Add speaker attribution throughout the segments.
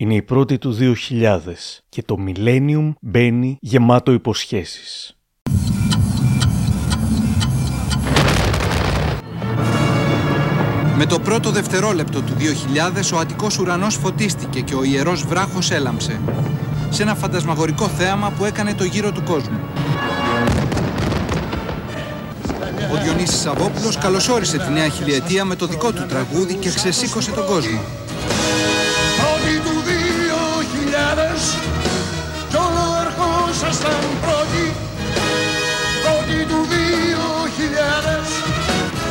Speaker 1: Είναι η πρώτη του 2000 και το Millennium μπαίνει γεμάτο υποσχέσεις.
Speaker 2: Με το πρώτο δευτερόλεπτο του 2000 ο Αττικός ουρανός φωτίστηκε και ο ιερός βράχος έλαμψε. Σε ένα φαντασμαγορικό θέαμα που έκανε το γύρο του κόσμου. Ο Διονύσης Σαββόπουλος καλωσόρισε τη νέα χιλιετία με το δικό του τραγούδι και ξεσήκωσε τον κόσμο.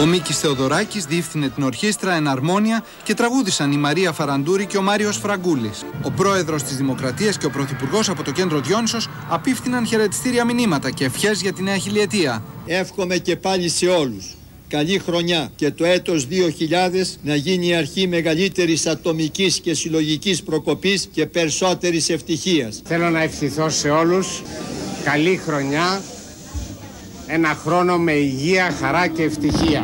Speaker 2: Ο Μίκης Θεοδωράκης διεύθυνε την ορχήστρα Εναρμόνια και τραγούδισαν η Μαρία Φαραντούρη και ο Μάριος Φραγκούλης. Ο πρόεδρος της Δημοκρατίας και ο πρωθυπουργός από το κέντρο Διόνυσος απίφθηναν χαιρετιστήρια μηνύματα και ευχές για τη νέα χιλιετία.
Speaker 3: Εύχομαι και πάλι σε όλους. Καλή χρονιά και το έτος 2000 να γίνει η αρχή μεγαλύτερης ατομικής και συλλογικής προκοπής και περισσότερης ευτυχίας.
Speaker 4: Θέλω να ευχηθώ σε όλους καλή χρονιά, ένα χρόνο με υγεία, χαρά και ευτυχία.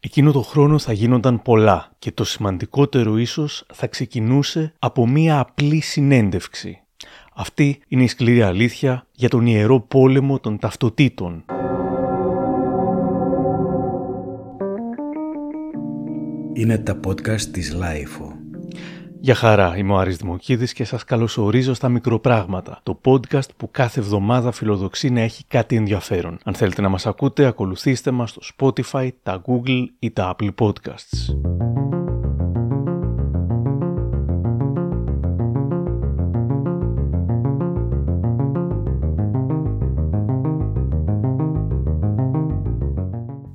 Speaker 1: Εκείνο το χρόνο θα γίνονταν πολλά και το σημαντικότερο ίσως θα ξεκινούσε από μία απλή συνέντευξη. Αυτή είναι η σκληρή αλήθεια για τον ιερό πόλεμο των ταυτοτήτων.
Speaker 5: Είναι τα podcast της LiFO.
Speaker 1: Γεια χαρά, είμαι ο Άρης Δημοκίδης και σας καλωσορίζω στα Μικροπράγματα, το podcast που κάθε εβδομάδα φιλοδοξεί να έχει κάτι ενδιαφέρον. Αν θέλετε να μας ακούτε, ακολουθήστε μας στο Spotify, τα Google ή τα Apple Podcasts.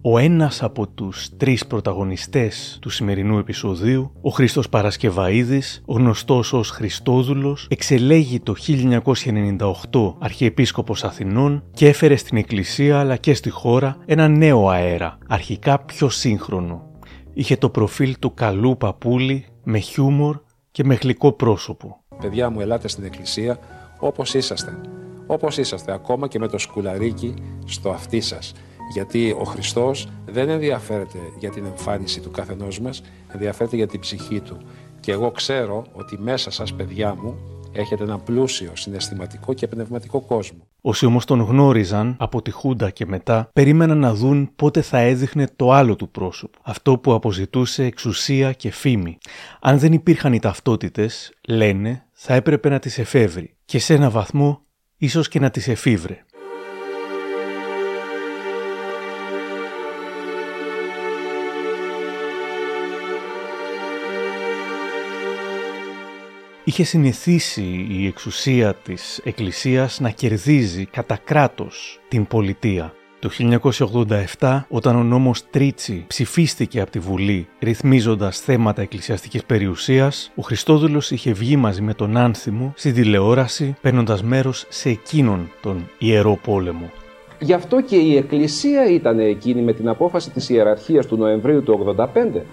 Speaker 1: Ο ένας από τους τρεις πρωταγωνιστές του σημερινού επεισοδίου, ο Χρήστος Παρασκευαίδης, γνωστός ως Χριστόδουλος, εξελέγει το 1998 Αρχιεπίσκοπος Αθηνών και έφερε στην Εκκλησία αλλά και στη χώρα ένα νέο αέρα, αρχικά πιο σύγχρονο. Είχε το προφίλ του καλού παππούλη, με χιούμορ και με γλυκό πρόσωπο.
Speaker 6: Παιδιά μου, ελάτε στην εκκλησία όπως είσαστε. Όπως είσαστε, ακόμα και με το σκουλαρίκι στο αυτί σας. Γιατί ο Χριστός δεν ενδιαφέρεται για την εμφάνιση του καθενός μας, ενδιαφέρεται για την ψυχή του. Και εγώ ξέρω ότι μέσα σας, παιδιά μου, έχετε ένα πλούσιο, συναισθηματικό και πνευματικό κόσμο.
Speaker 1: Όσοι όμως τον γνώριζαν από τη Χούντα και μετά, περίμεναν να δουν πότε θα έδειχνε το άλλο του πρόσωπο. Αυτό που αποζητούσε εξουσία και φήμη. Αν δεν υπήρχαν οι ταυτότητες, λένε, θα έπρεπε να τις εφεύρει. Και σε ένα βαθμό, ίσως και να τις εφήβρε. Είχε συνηθίσει η εξουσία της Εκκλησίας να κερδίζει κατά κράτος την πολιτεία. Το 1987, όταν ο νόμος Τρίτσι ψηφίστηκε από τη Βουλή ρυθμίζοντας θέματα εκκλησιαστικής περιουσίας, ο Χριστόδουλος είχε βγει μαζί με τον Άνθιμο στη τηλεόραση παίρνοντας μέρος σε εκείνον τον Ιερό Πόλεμο.
Speaker 7: Γι' αυτό και η Εκκλησία ήταν εκείνη με την απόφαση της ιεραρχίας του Νοεμβρίου του 85,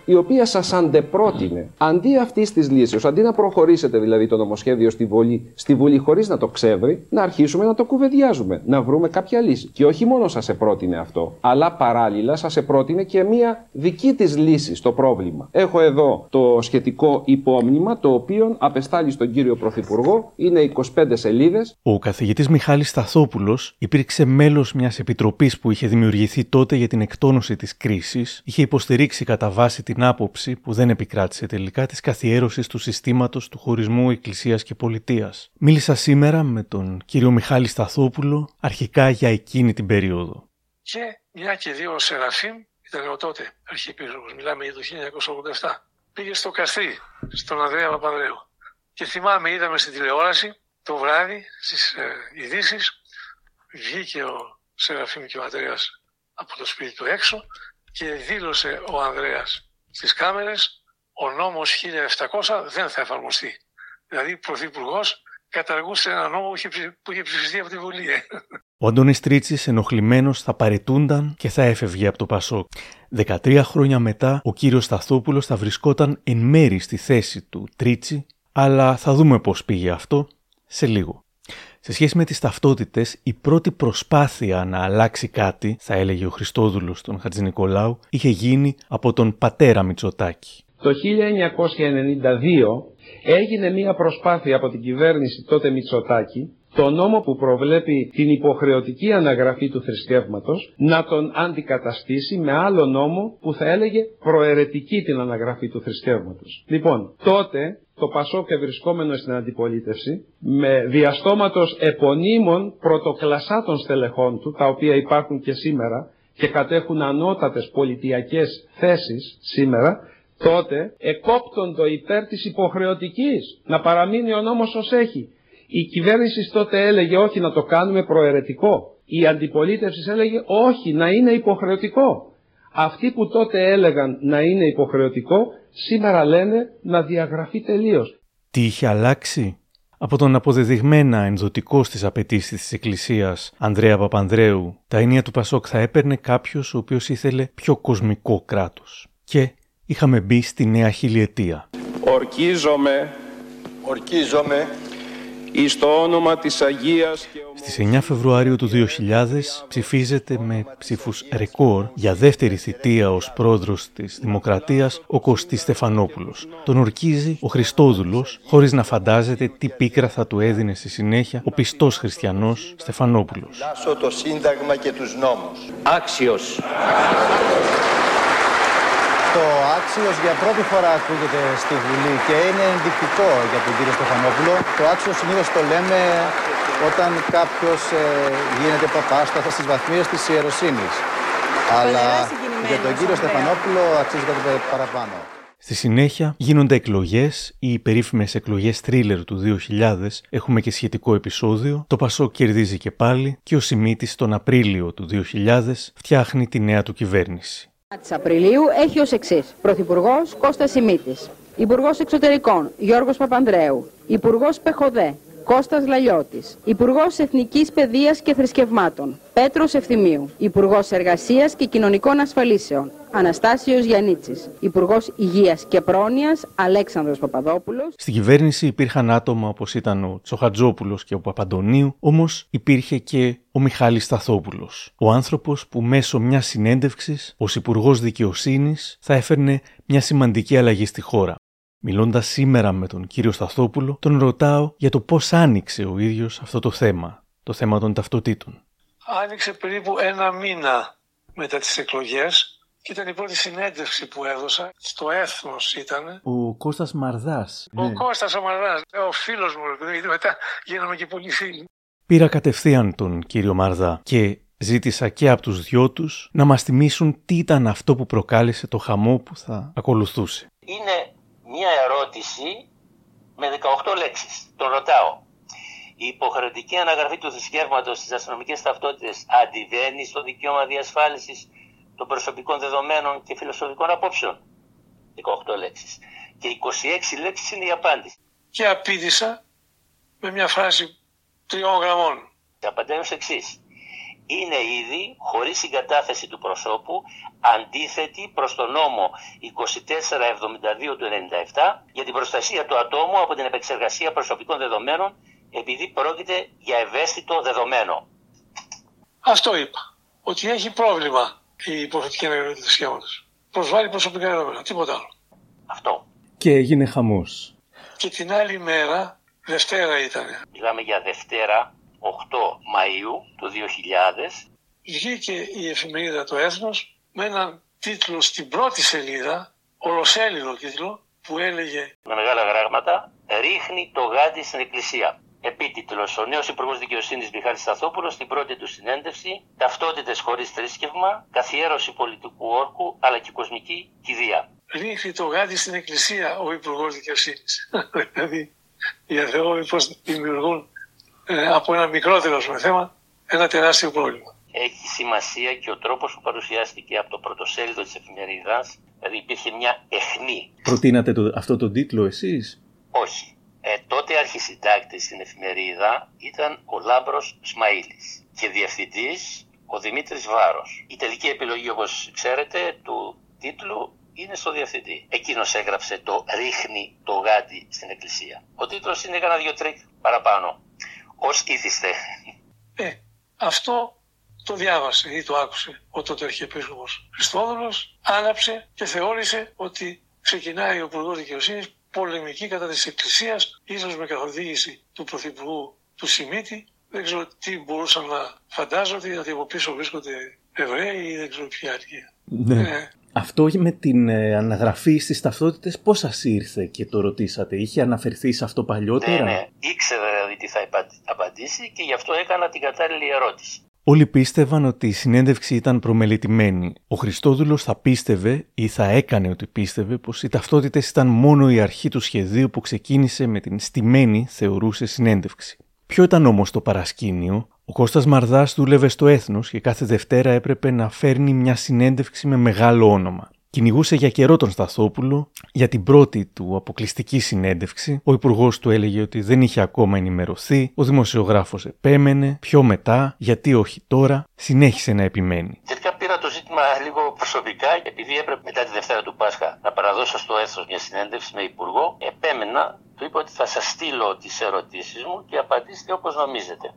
Speaker 7: η οποία σας αντεπρότεινε, αντί αυτής της λύσεως, αντί να προχωρήσετε δηλαδή το νομοσχέδιο στη Βουλή, στη Βουλή χωρίς να το ξεύρει, να αρχίσουμε να το κουβεντιάζουμε, να βρούμε κάποια λύση. Και όχι μόνο σας επρότεινε αυτό, αλλά παράλληλα σας επρότεινε και μία δική της λύση στο πρόβλημα. Έχω εδώ το σχετικό υπόμνημα, το οποίο απεστάλλει στον κύριο Πρωθυπουργό, είναι 25 σελίδες.
Speaker 1: Ο καθηγητής Μιχάλης Σταθόπουλος υπήρξε μέλος μιας επιτροπής που είχε δημιουργηθεί τότε για την εκτόνωση της κρίσης, είχε υποστηρίξει κατά βάση την άποψη που δεν επικράτησε τελικά της καθιέρωσης του συστήματος του χωρισμού εκκλησίας και πολιτείας. Μίλησα σήμερα με τον κύριο Μιχάλη Σταθόπουλο αρχικά για εκείνη την περίοδο.
Speaker 8: Και μια και δύο Σεραφείμ ήταν ο τότε αρχιεπίσκοπος, μιλάμε για το 1987. Πήγε στο Καστρί, στον Ανδρέα Παπανδρέου. Και θυμάμαι, είδαμε στην τηλεόραση το βράδυ στις ε, ειδήσεις, βγήκε ο Σεραφείμ και ο Ανδρέας από το σπίτι του έξω και δήλωσε ο Ανδρέας στις κάμερες ο νόμος 1700 δεν θα εφαρμοστεί. Δηλαδή ο Πρωθυπουργός καταργούσε ένα νόμο που είχε, ψη- που είχε ψηφιστεί από τη Βουλή. ε.
Speaker 1: Ο Αντώνης Τρίτσης ενοχλημένος θα παρετούνταν και θα έφευγε από το Πασόκ. 13 χρόνια μετά ο κύριος Σταθόπουλος θα βρισκόταν εν μέρη στη θέση του Τρίτσι, αλλά θα δούμε πώς πήγε αυτό σε λίγο. Σε σχέση με τις ταυτότητες, η πρώτη προσπάθεια να αλλάξει κάτι, θα έλεγε ο Χριστόδουλος τον Χατζηνικολάου, είχε γίνει από τον πατέρα Μητσοτάκη.
Speaker 9: Το 1992 έγινε μια προσπάθεια από την κυβέρνηση τότε Μητσοτάκη το νόμο που προβλέπει την υποχρεωτική αναγραφή του θρησκεύματος να τον αντικαταστήσει με άλλο νόμο που θα έλεγε προαιρετική την αναγραφή του θρησκεύματος. Λοιπόν, τότε το Πασόκ βρισκόμενο στην αντιπολίτευση με διαστόματος επωνύμων πρωτοκλασσάτων στελεχών του, τα οποία υπάρχουν και σήμερα και κατέχουν ανώτατες πολιτιακές θέσεις σήμερα, τότε εκόπτοντο υπέρ της υποχρεωτικής να παραμείνει ο νόμος ως έχει. Η κυβέρνηση τότε έλεγε όχι να το κάνουμε προαιρετικό. Η αντιπολίτευση έλεγε όχι να είναι υποχρεωτικό. Αυτοί που τότε έλεγαν να είναι υποχρεωτικό, σήμερα λένε να διαγραφεί τελείως.
Speaker 1: Τι είχε αλλάξει; Από τον αποδεδειγμένα ενδοτικό στις απαιτήσεις της Εκκλησίας Ανδρέα Παπανδρέου, τα ενία του Πασόκ θα έπαιρνε κάποιος ο οποίος ήθελε πιο κοσμικό κράτος. Και είχαμε μπει στη νέα χιλιετία.
Speaker 10: Ορκίζομαι.
Speaker 11: Ορκίζομαι
Speaker 10: εις το όνομα της Αγίας και
Speaker 1: Στις 9 Φεβρουαρίου του 2000 ψηφίζεται με ψήφους ρεκόρ για δεύτερη θητεία ως πρόεδρος της Δημοκρατίας ο Κωστής Στεφανόπουλος. Τον ορκίζει ο Χριστόδουλος χωρίς να φαντάζεται τι πίκρα θα του έδινε στη συνέχεια ο πιστός χριστιανός Στεφανόπουλος.
Speaker 11: Λάσω το Σύνταγμα και τους νόμους.
Speaker 10: άξιος.
Speaker 12: Το άξιος για πρώτη φορά ακούγεται στη Βουλή και είναι ενδεικτικό για τον κύριο Στεφανόπουλο. Το άξιος συνήθως το λέμε όταν κάποιος ε, γίνεται παπάς στις βαθμίες της ιεροσύνης. Αλλά για τον κύριο Στεφανόπουλο αξίζει κάτι παραπάνω.
Speaker 1: Στη συνέχεια γίνονται εκλογές, οι περίφημες εκλογές τρίλερ του 2000. Έχουμε και σχετικό επεισόδιο. Το Πασό κερδίζει και πάλι και ο Σιμίτης τον Απρίλιο του 2000 φτιάχνει τη νέα του κυβέρνηση
Speaker 13: τη Απριλίου έχει ως εξής. Πρωθυπουργός Κώστας Σιμίτης. Υπουργός Εξωτερικών Γιώργος Παπανδρέου. Υπουργός Πεχοδέ Κώστας Λαλιώτης, Υπουργός Εθνικής Παιδείας και Θρησκευμάτων, Πέτρος Ευθυμίου, Υπουργός Εργασίας και Κοινωνικών Ασφαλίσεων, Αναστάσιος Γιαννίτσης, Υπουργός Υγείας και Πρόνοιας, Αλέξανδρος Παπαδόπουλος.
Speaker 1: Στην κυβέρνηση υπήρχαν άτομα όπως ήταν ο Τσοχατζόπουλος και ο Παπαντονίου, όμως υπήρχε και ο Μιχάλης Σταθόπουλος, ο άνθρωπος που μέσω μιας συνέντευξης ως Υπουργός Δικαιοσύνης θα έφερνε μια σημαντική αλλαγή στη χώρα. Μιλώντας σήμερα με τον κύριο Σταθόπουλο, τον ρωτάω για το πώς άνοιξε ο ίδιος αυτό το θέμα, το θέμα των ταυτοτήτων.
Speaker 8: Άνοιξε περίπου ένα μήνα μετά τις εκλογές και ήταν η πρώτη συνέντευξη που έδωσα. Στο έθνος ήταν.
Speaker 1: Ο Κώστας Μαρδάς.
Speaker 8: Ο ναι. Κώστας ο Μαρδάς, ο φίλος μου, γιατί μετά γίναμε και πολύ φίλοι.
Speaker 1: Πήρα κατευθείαν τον κύριο Μαρδά και ζήτησα και από τους δυο τους να μας θυμίσουν τι ήταν αυτό που προκάλεσε το χαμό που θα ακολουθούσε.
Speaker 14: Είναι μία ερώτηση με 18 λέξεις. Τον ρωτάω. Η υποχρεωτική αναγραφή του θρησκεύματος στις αστυνομικές ταυτότητες αντιβαίνει στο δικαίωμα διασφάλισης των προσωπικών δεδομένων και φιλοσοφικών απόψεων; 18 λέξεις. Και 26 λέξεις είναι η απάντηση.
Speaker 8: Και απήντησα με μια φράση τριών γραμμών.
Speaker 14: Και απαντάω ως εξής είναι ήδη χωρίς συγκατάθεση του προσώπου αντίθετη προς τον νόμο 2472 του 97 για την προστασία του ατόμου από την επεξεργασία προσωπικών δεδομένων επειδή πρόκειται για ευαίσθητο δεδομένο.
Speaker 8: Αυτό είπα. Ότι έχει πρόβλημα η υποθετική αναγραφή τους σχέματος. Προσβάλλει προσωπικά δεδομένα. Τίποτα άλλο.
Speaker 14: Αυτό.
Speaker 1: Και έγινε χαμός.
Speaker 8: Και την άλλη μέρα, Δευτέρα ήταν.
Speaker 14: Μιλάμε για Δευτέρα 8 Μαΐου του 2000
Speaker 8: βγήκε η εφημερίδα το Έθνος με έναν τίτλο στην πρώτη σελίδα, ολοσέλιδο τίτλο, που έλεγε
Speaker 14: με μεγάλα γράμματα «Ρίχνει το γάντι στην εκκλησία». Επίτιτλος «Ο νέος Υπουργός Δικαιοσύνης Μιχάλης Σταθόπουλος στην πρώτη του συνέντευξη «Ταυτότητες χωρίς θρήσκευμα, καθιέρωση πολιτικού όρκου αλλά και κοσμική κηδεία».
Speaker 8: Ρίχνει το γάντι στην εκκλησία ο Υπουργός Δικαιοσύνης. δηλαδή για Θεό μήπως δημιουργούν ε, από ένα μικρότερο θέμα ένα τεράστιο πρόβλημα.
Speaker 14: Έχει σημασία και ο τρόπος που παρουσιάστηκε από το πρωτοσέλιδο της εφημερίδας, δηλαδή υπήρχε μια αιχμή.
Speaker 1: Προτείνατε το, αυτό τον τίτλο εσείς;
Speaker 14: Όχι. Ε, τότε αρχισυντάκτης στην εφημερίδα ήταν ο Λάμπρος Σμαήλης και διευθυντής ο Δημήτρης Βάρος. Η τελική επιλογή όπως ξέρετε του τίτλου είναι στο διευθυντή. Εκείνος έγραψε το «Ρίχνει το γάντι στην εκκλησία». Ο τίτλος είναι κανένα δυο κλικ παραπάνω ως ήθιστε.
Speaker 8: Ε, αυτό το διάβασε ή το άκουσε ο τότε Αρχιεπίσκοπος Χριστόδουλος, άναψε και θεώρησε ότι ξεκινάει ο Υπουργός Δικαιοσύνης πολεμική κατά της Εκκλησίας, ίσως με καθοδήγηση του Πρωθυπουργού του Σιμίτη. Δεν ξέρω τι μπορούσαν να φαντάζονται, γιατί από πίσω βρίσκονται Εβραίοι ή δεν ξέρω ποια αρχεία.
Speaker 1: Ναι.
Speaker 8: Ε,
Speaker 1: Αυτό με την ε, αναγραφή στις ταυτότητες πώς σας ήρθε και το ρωτήσατε; Είχε αναφερθεί σε αυτό παλιότερα;
Speaker 14: Ναι, ναι. Ήξερα δηλαδή τι θα υπα- απαντήσει και γι' αυτό έκανα την κατάλληλη ερώτηση.
Speaker 1: Όλοι πίστευαν ότι η συνέντευξη ήταν προμελετημένη. Ο Χριστόδουλος θα πίστευε ή θα έκανε ότι πίστευε πως οι ταυτότητες ήταν μόνο η αρχή του σχεδίου που ξεκίνησε με την στημένη θεωρούσε συνέντευξη. Ποιο ήταν όμως το παρασκήνιο, ο Κώστας Μαρδάς δούλευε στο Έθνος και κάθε Δευτέρα έπρεπε να φέρνει μια συνέντευξη με μεγάλο όνομα. Κυνηγούσε για καιρό τον Σταθόπουλο. Για την πρώτη του αποκλειστική συνέντευξη, ο υπουργός του έλεγε ότι δεν είχε ακόμα ενημερωθεί, ο δημοσιογράφος επέμενε, πιο μετά, γιατί όχι τώρα, συνέχισε να επιμένει.
Speaker 14: Τελικά πήρα το ζήτημα λίγο προσωπικά, επειδή έπρεπε μετά τη Δευτέρα του Πάσχα να παραδώσω στο έθνος μια συνέντευξη με υπουργό. Επέμενα, του είπα ότι θα σας στείλω τις ερωτήσεις μου και απαντήστε όπως νομίζετε.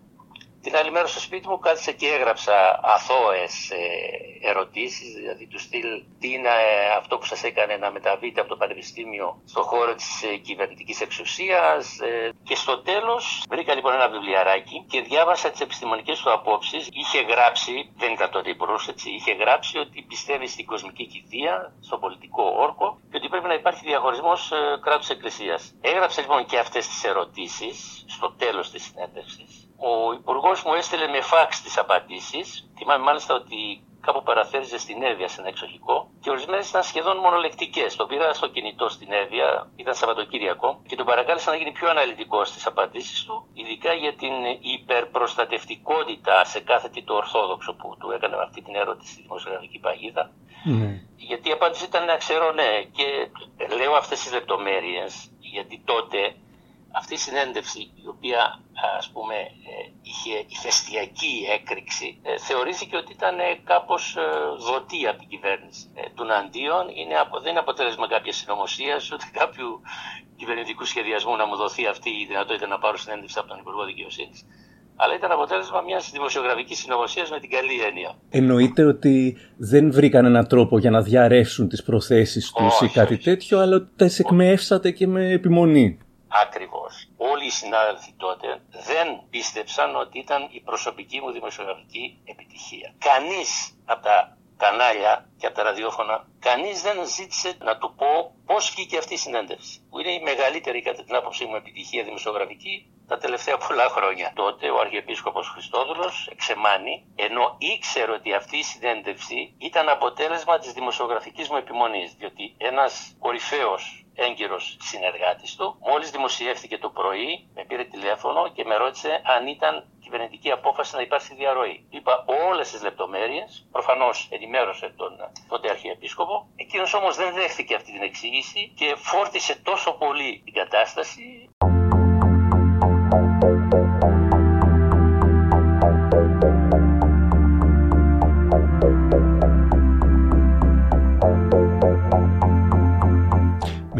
Speaker 14: Την άλλη μέρα στο σπίτι μου κάθισα και έγραψα αθώες ε, ερωτήσεις, δηλαδή του στυλ τι είναι ε, αυτό που σας έκανε να μεταβείτε από το Πανεπιστήμιο στο χώρο της ε, κυβερνητικής εξουσίας ε, και στο τέλος βρήκα λοιπόν ένα βιβλιαράκι και διάβασα τις επιστημονικές του απόψεις. Είχε γράψει, δεν ήταν τότε υπουργός έτσι, είχε γράψει ότι πιστεύει στην κοσμική κηδεία, στο πολιτικό όρκο και ότι πρέπει να υπάρχει διαχωρισμός ε, κράτους εκκλησίας. Έγραψε λοιπόν και αυτές τις ερωτήσεις στο τέλος της συνέντευξης ο υπουργός μου έστειλε με φάξ τις απαντήσεις. Θυμάμαι μάλιστα ότι κάπου παραθέριζε στην Εύβοια σε ένα εξοχικό και ορισμένες ήταν σχεδόν μονολεκτικές. Το πήρα στο κινητό στην Εύβοια, ήταν Σαββατοκύριακο, και τον παρακάλεσα να γίνει πιο αναλυτικός στις απαντήσεις του, ειδικά για την υπερπροστατευτικότητα σε κάθε τι το Ορθόδοξο που του έκανε αυτή την ερώτηση στη δημοσιογραφική παγίδα.
Speaker 1: Ναι.
Speaker 14: Γιατί η απάντηση ήταν να ξέρω ναι. Και λέω αυτές τις λεπτομέρειες, γιατί τότε αυτή η συνέντευξη η οποία ας πούμε ε, είχε ηφαιστειακή έκρηξη ε, θεωρήθηκε ότι ήταν ε, κάπως δοτή από την κυβέρνηση του Ναντίον είναι, δεν είναι αποτέλεσμα κάποιας συνωμοσίας ούτε κάποιου κυβερνητικού σχεδιασμού να μου δοθεί αυτή η δυνατότητα να πάρω συνέντευξη από τον Υπουργό Δικαιοσύνης. Αλλά ήταν αποτέλεσμα μιας δημοσιογραφικής συνωμοσίας με την καλή έννοια.
Speaker 1: Εννοείται ότι δεν βρήκαν έναν τρόπο για να διαρρεύσουν τις προθέσεις τους ή κάτι όχι. τέτοιο, αλλά ότι τα εκμεύσατε και με επιμονή.
Speaker 14: Ακριβώς. Όλοι οι συνάδελφοι τότε δεν πίστεψαν ότι ήταν η προσωπική μου δημοσιογραφική επιτυχία. Κανείς από τα κανάλια και από τα ραδιόφωνα, κανείς δεν ζήτησε να του πω πώς βγήκε αυτή η συνέντευξη. Που είναι η μεγαλύτερη κατά την άποψή μου επιτυχία δημοσιογραφική τα τελευταία πολλά χρόνια. Τότε ο Αρχιεπίσκοπος Χριστόδουλος εξεμάνει, ενώ ήξερε ότι αυτή η συνέντευξη ήταν αποτέλεσμα της δημοσιογραφικής μου επιμονής, διότι ένας κορυφαίος έγκυρος συνεργάτης του. Μόλις δημοσιεύτηκε το πρωί, με πήρε τηλέφωνο και με ρώτησε αν ήταν κυβερνητική απόφαση να υπάρξει διαρροή. Είπα όλες τις λεπτομέρειες, προφανώς ενημέρωσε τον τότε Αρχιεπίσκοπο. Εκείνος όμως δεν δέχθηκε αυτή την εξήγηση και φόρτισε τόσο πολύ την κατάσταση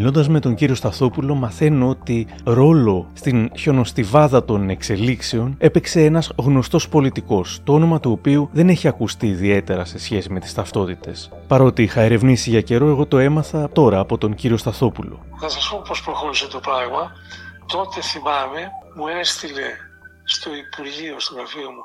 Speaker 1: Μιλώντα με τον κύριο Σταθόπουλο, μαθαίνω ότι ρόλο στην χιονοστιβάδα των εξελίξεων έπαιξε ένας γνωστός πολιτικός, το όνομα του οποίου δεν έχει ακουστεί ιδιαίτερα σε σχέση με τις ταυτότητες. Παρότι είχα ερευνήσει για καιρό, εγώ το έμαθα τώρα από τον κύριο Σταθόπουλο.
Speaker 8: Θα σας πω πώς προχώρησε το πράγμα. Τότε θυμάμαι, μου έστειλε στο Υπουργείο, στο γραφείο μου,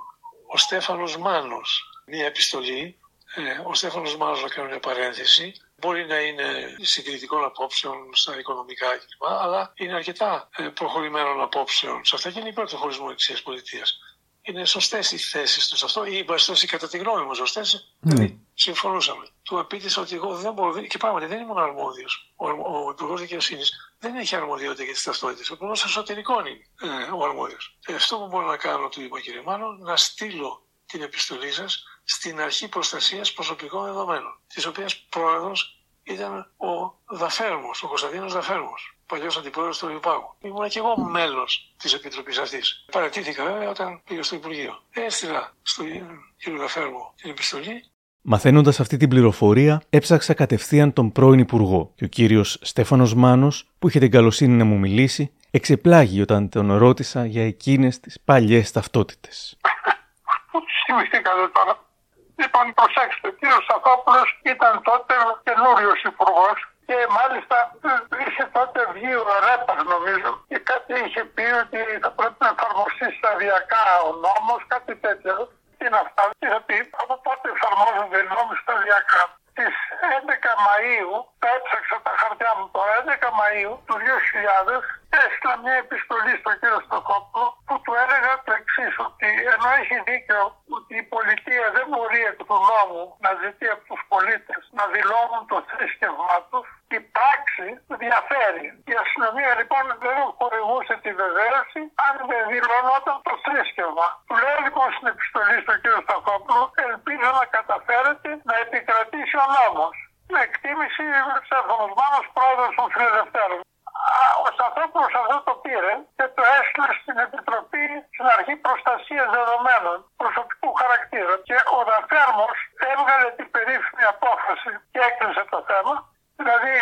Speaker 8: ο Στέφανος Μάνος μία επιστολή. Ε, ο Στέφανος Μάνος να κάνω μια παρένθεση μπορεί να είναι συγκριτικών απόψεων στα οικονομικά κλπ. Αλλά είναι αρκετά ε, προχωρημένων απόψεων σε αυτά και είναι υπέρ του χωρισμού εξία πολιτείας. Είναι σωστές οι θέσεις τους σε αυτό, ή οι κατά τη γνώμη μου σωστές. Δηλαδή, συμφωνούσαμε. Του απίτησα ότι εγώ δεν μπορώ, και πράγματι δεν ήμουν αρμόδιος. Ο, ο Υπουργός Δικαιοσύνης δεν έχει αρμοδιότητα για τις ταυτότητες. Ο Υπουργός Εσωτερικών είναι ε, ο αρμόδιος. Ε, αυτό που μπορώ να κάνω, του είπα κύριε Μάνο, να στείλω την επιστολή σας στην Αρχή Προστασίας Προσωπικών Δεδομένων, της οποίας πρόεδρος ήταν ο Δαφέρμος, ο Κωνσταντίνος Δαφέρμος, παλιός αντιπρόεδρος του Λιπάγου. Ήμουν και εγώ μέλος της Επιτροπής αυτής. Παρατήθηκα βέβαια όταν πήγα στο Υπουργείο. Έστειλα στον κύριο Δαφέρμο την επιστολή
Speaker 1: Μαθαίνοντας αυτή την πληροφορία, έψαξα κατευθείαν τον πρώην Υπουργό και ο κύριος Στέφανος Μάνος, που είχε την καλοσύνη να μου μιλήσει, εξεπλάγει όταν τον ρώτησα για εκείνες τις παλιές ταυτότητες.
Speaker 15: Πού θυμηθήκατε τώρα. Λοιπόν, προσέξτε, ο κύριος Σαφόπουλος ήταν τότε καινούριος υπουργός Και μάλιστα είχε τότε βγει ο Ρέπαρ νομίζω και κάτι είχε πει ότι θα πρέπει να εφαρμοστεί σταδιακά ο νόμος, κάτι τέτοιο. Τι είναι αυτά, είχε πει από πότε εφαρμόζονται οι νόμοι σταδιακά; Στι 11 Μαΐου, τα έψαξα τα χαρτιά μου τώρα, 11 Μαΐου του 2000 έστειλα μια επιστολή στον κύριο Στοχόπουλο που του έλεγα το εξής, ότι ενώ έχει δίκιο ότι η πολιτεία δεν μπορεί εκ του νόμου να ζητεί από τους πολίτες να δηλώνουν το θρήσκευμά τους, η πράξη διαφέρει. Η αστυνομία λοιπόν δεν χορηγούσε τη βεβαίωση αν δεν δηλώνονταν το θρήσκευμα. Του λέω λοιπόν στην επιστολή στον κύριο Στοχόπουλο, ελπίζω να καταφέρετε να επικρατήσει ο νόμος. Με εκτίμηση σε πρόεδρος των Φιλελευθέρων ο Σταθόπουλος αυτό το πήρε και το έστειλε στην Επιτροπή στην Αρχή Προστασίας Δεδομένων προσωπικού χαρακτήρα. Και ο Δαφέρμος έβγαλε την περίφημη απόφαση και έκλεισε το θέμα. Δηλαδή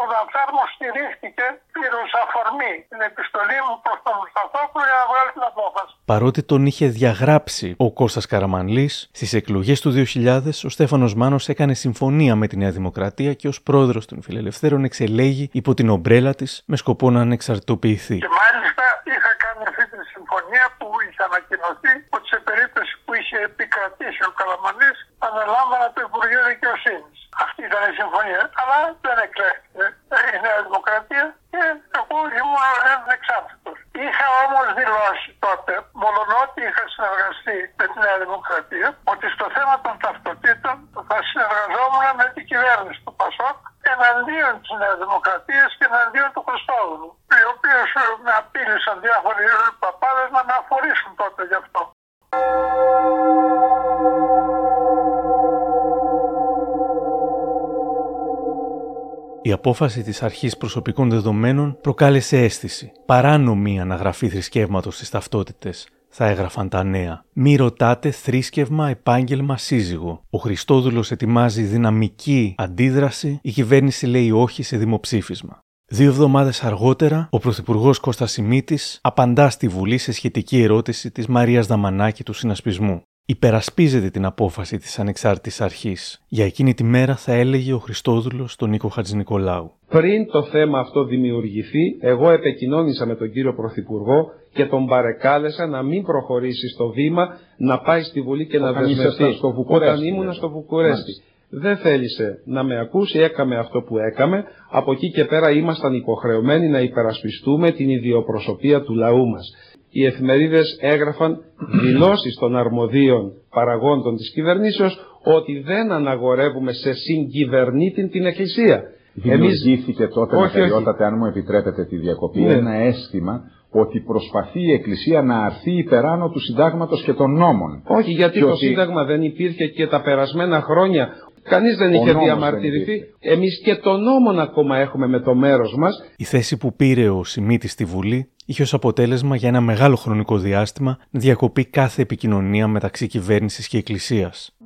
Speaker 15: ο Δαφέρμος στηρίχθηκε πήρε ως αφορμή την επιστολή μου προς τον Σταθόπουλο για να βγάλει την απόφαση.
Speaker 1: Παρότι τον είχε διαγράψει ο Κώστας Καραμανλής, στις εκλογές του 2000 ο Στέφανος Μάνος έκανε συμφωνία με τη Νέα Δημοκρατία και ως πρόεδρος των Φιλελευθέρων εξελέγει υπό την ομπρέλα της με σκοπό να ανεξαρτητοποιηθεί.
Speaker 15: Και μάλιστα είχα κάνει αυτή τη συμφωνία που είχε ανακοινωθεί ότι σε περίπτωση που είχε επικρατήσει ο Καλαμανής αναλάμβανε το Υπουργείο Δικαιοσύνης. Αυτή ήταν η συμφωνία, αλλά δεν εκλέχθηκε η Νέα Δημοκρατία
Speaker 1: απόφαση της αρχής προσωπικών δεδομένων προκάλεσε αίσθηση. Παράνομη αναγραφή θρησκεύματος στις ταυτότητες, θα έγραφαν τα νέα. Μη ρωτάτε θρήσκευμα, επάγγελμα, σύζυγο. Ο Χριστόδουλος ετοιμάζει δυναμική αντίδραση, η κυβέρνηση λέει όχι σε δημοψήφισμα. Δύο εβδομάδες αργότερα, ο Πρωθυπουργός Κώστας Σιμίτης απαντά στη Βουλή σε σχετική ερώτηση της Μαρίας Δαμανάκη του Συνασπισμού υπερασπίζεται την απόφαση της ανεξάρτητης αρχής. Για εκείνη τη μέρα θα έλεγε ο Χριστόδουλος στον Νίκο Χατζηνικολάου.
Speaker 7: Πριν το θέμα αυτό δημιουργηθεί, εγώ επικοινώνησα με τον κύριο Πρωθυπουργό και τον παρεκάλεσα να μην προχωρήσει στο βήμα, να πάει στη Βουλή και να δεσμευτεί. Όταν ήμουν στο Βουκουρέστι. Δεν θέλησε να με ακούσει, έκαμε αυτό που έκαμε. Από εκεί και πέρα ήμασταν υποχρεωμένοι να υπερασπιστούμε την ιδιοπροσωπεία του λαού μας οι εφημερίδες έγραφαν δηλώσεις των αρμοδίων παραγόντων της κυβερνήσεως ότι δεν αναγορεύουμε σε συγκυβερνήτη την Εκκλησία.
Speaker 16: Δημιουργήθηκε Εμείς... τότε, όχι, με αν μου επιτρέπετε τη διακοπή, ναι. ένα αίσθημα ότι προσπαθεί η Εκκλησία να αρθεί υπεράνω του συντάγματος και των νόμων.
Speaker 7: Όχι, γιατί το Σύνταγμα δεν υπήρχε και τα περασμένα χρόνια Κανείς δεν είχε διαμαρτυρηθεί. Εμείς και τον νόμο ακόμα έχουμε με το μέρος μας.
Speaker 1: Η θέση που πήρε ο Σιμίτης στη Βουλή είχε ως αποτέλεσμα για ένα μεγάλο χρονικό διάστημα να διακοπεί κάθε επικοινωνία μεταξύ κυβέρνησης και εκκλησίας.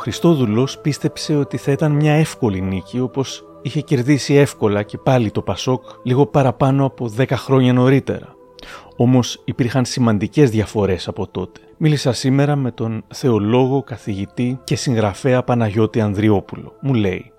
Speaker 1: Χριστόδουλος πίστεψε ότι θα ήταν μια εύκολη νίκη όπως είχε κερδίσει εύκολα και πάλι το Πασόκ λίγο παραπάνω από 10 χρόνια νωρίτερα. Όμως υπήρχαν σημαντικές διαφορές από τότε. Μίλησα σήμερα με τον θεολόγο, καθηγητή και συγγραφέα Παναγιώτη Ανδριόπουλο. Μου λέει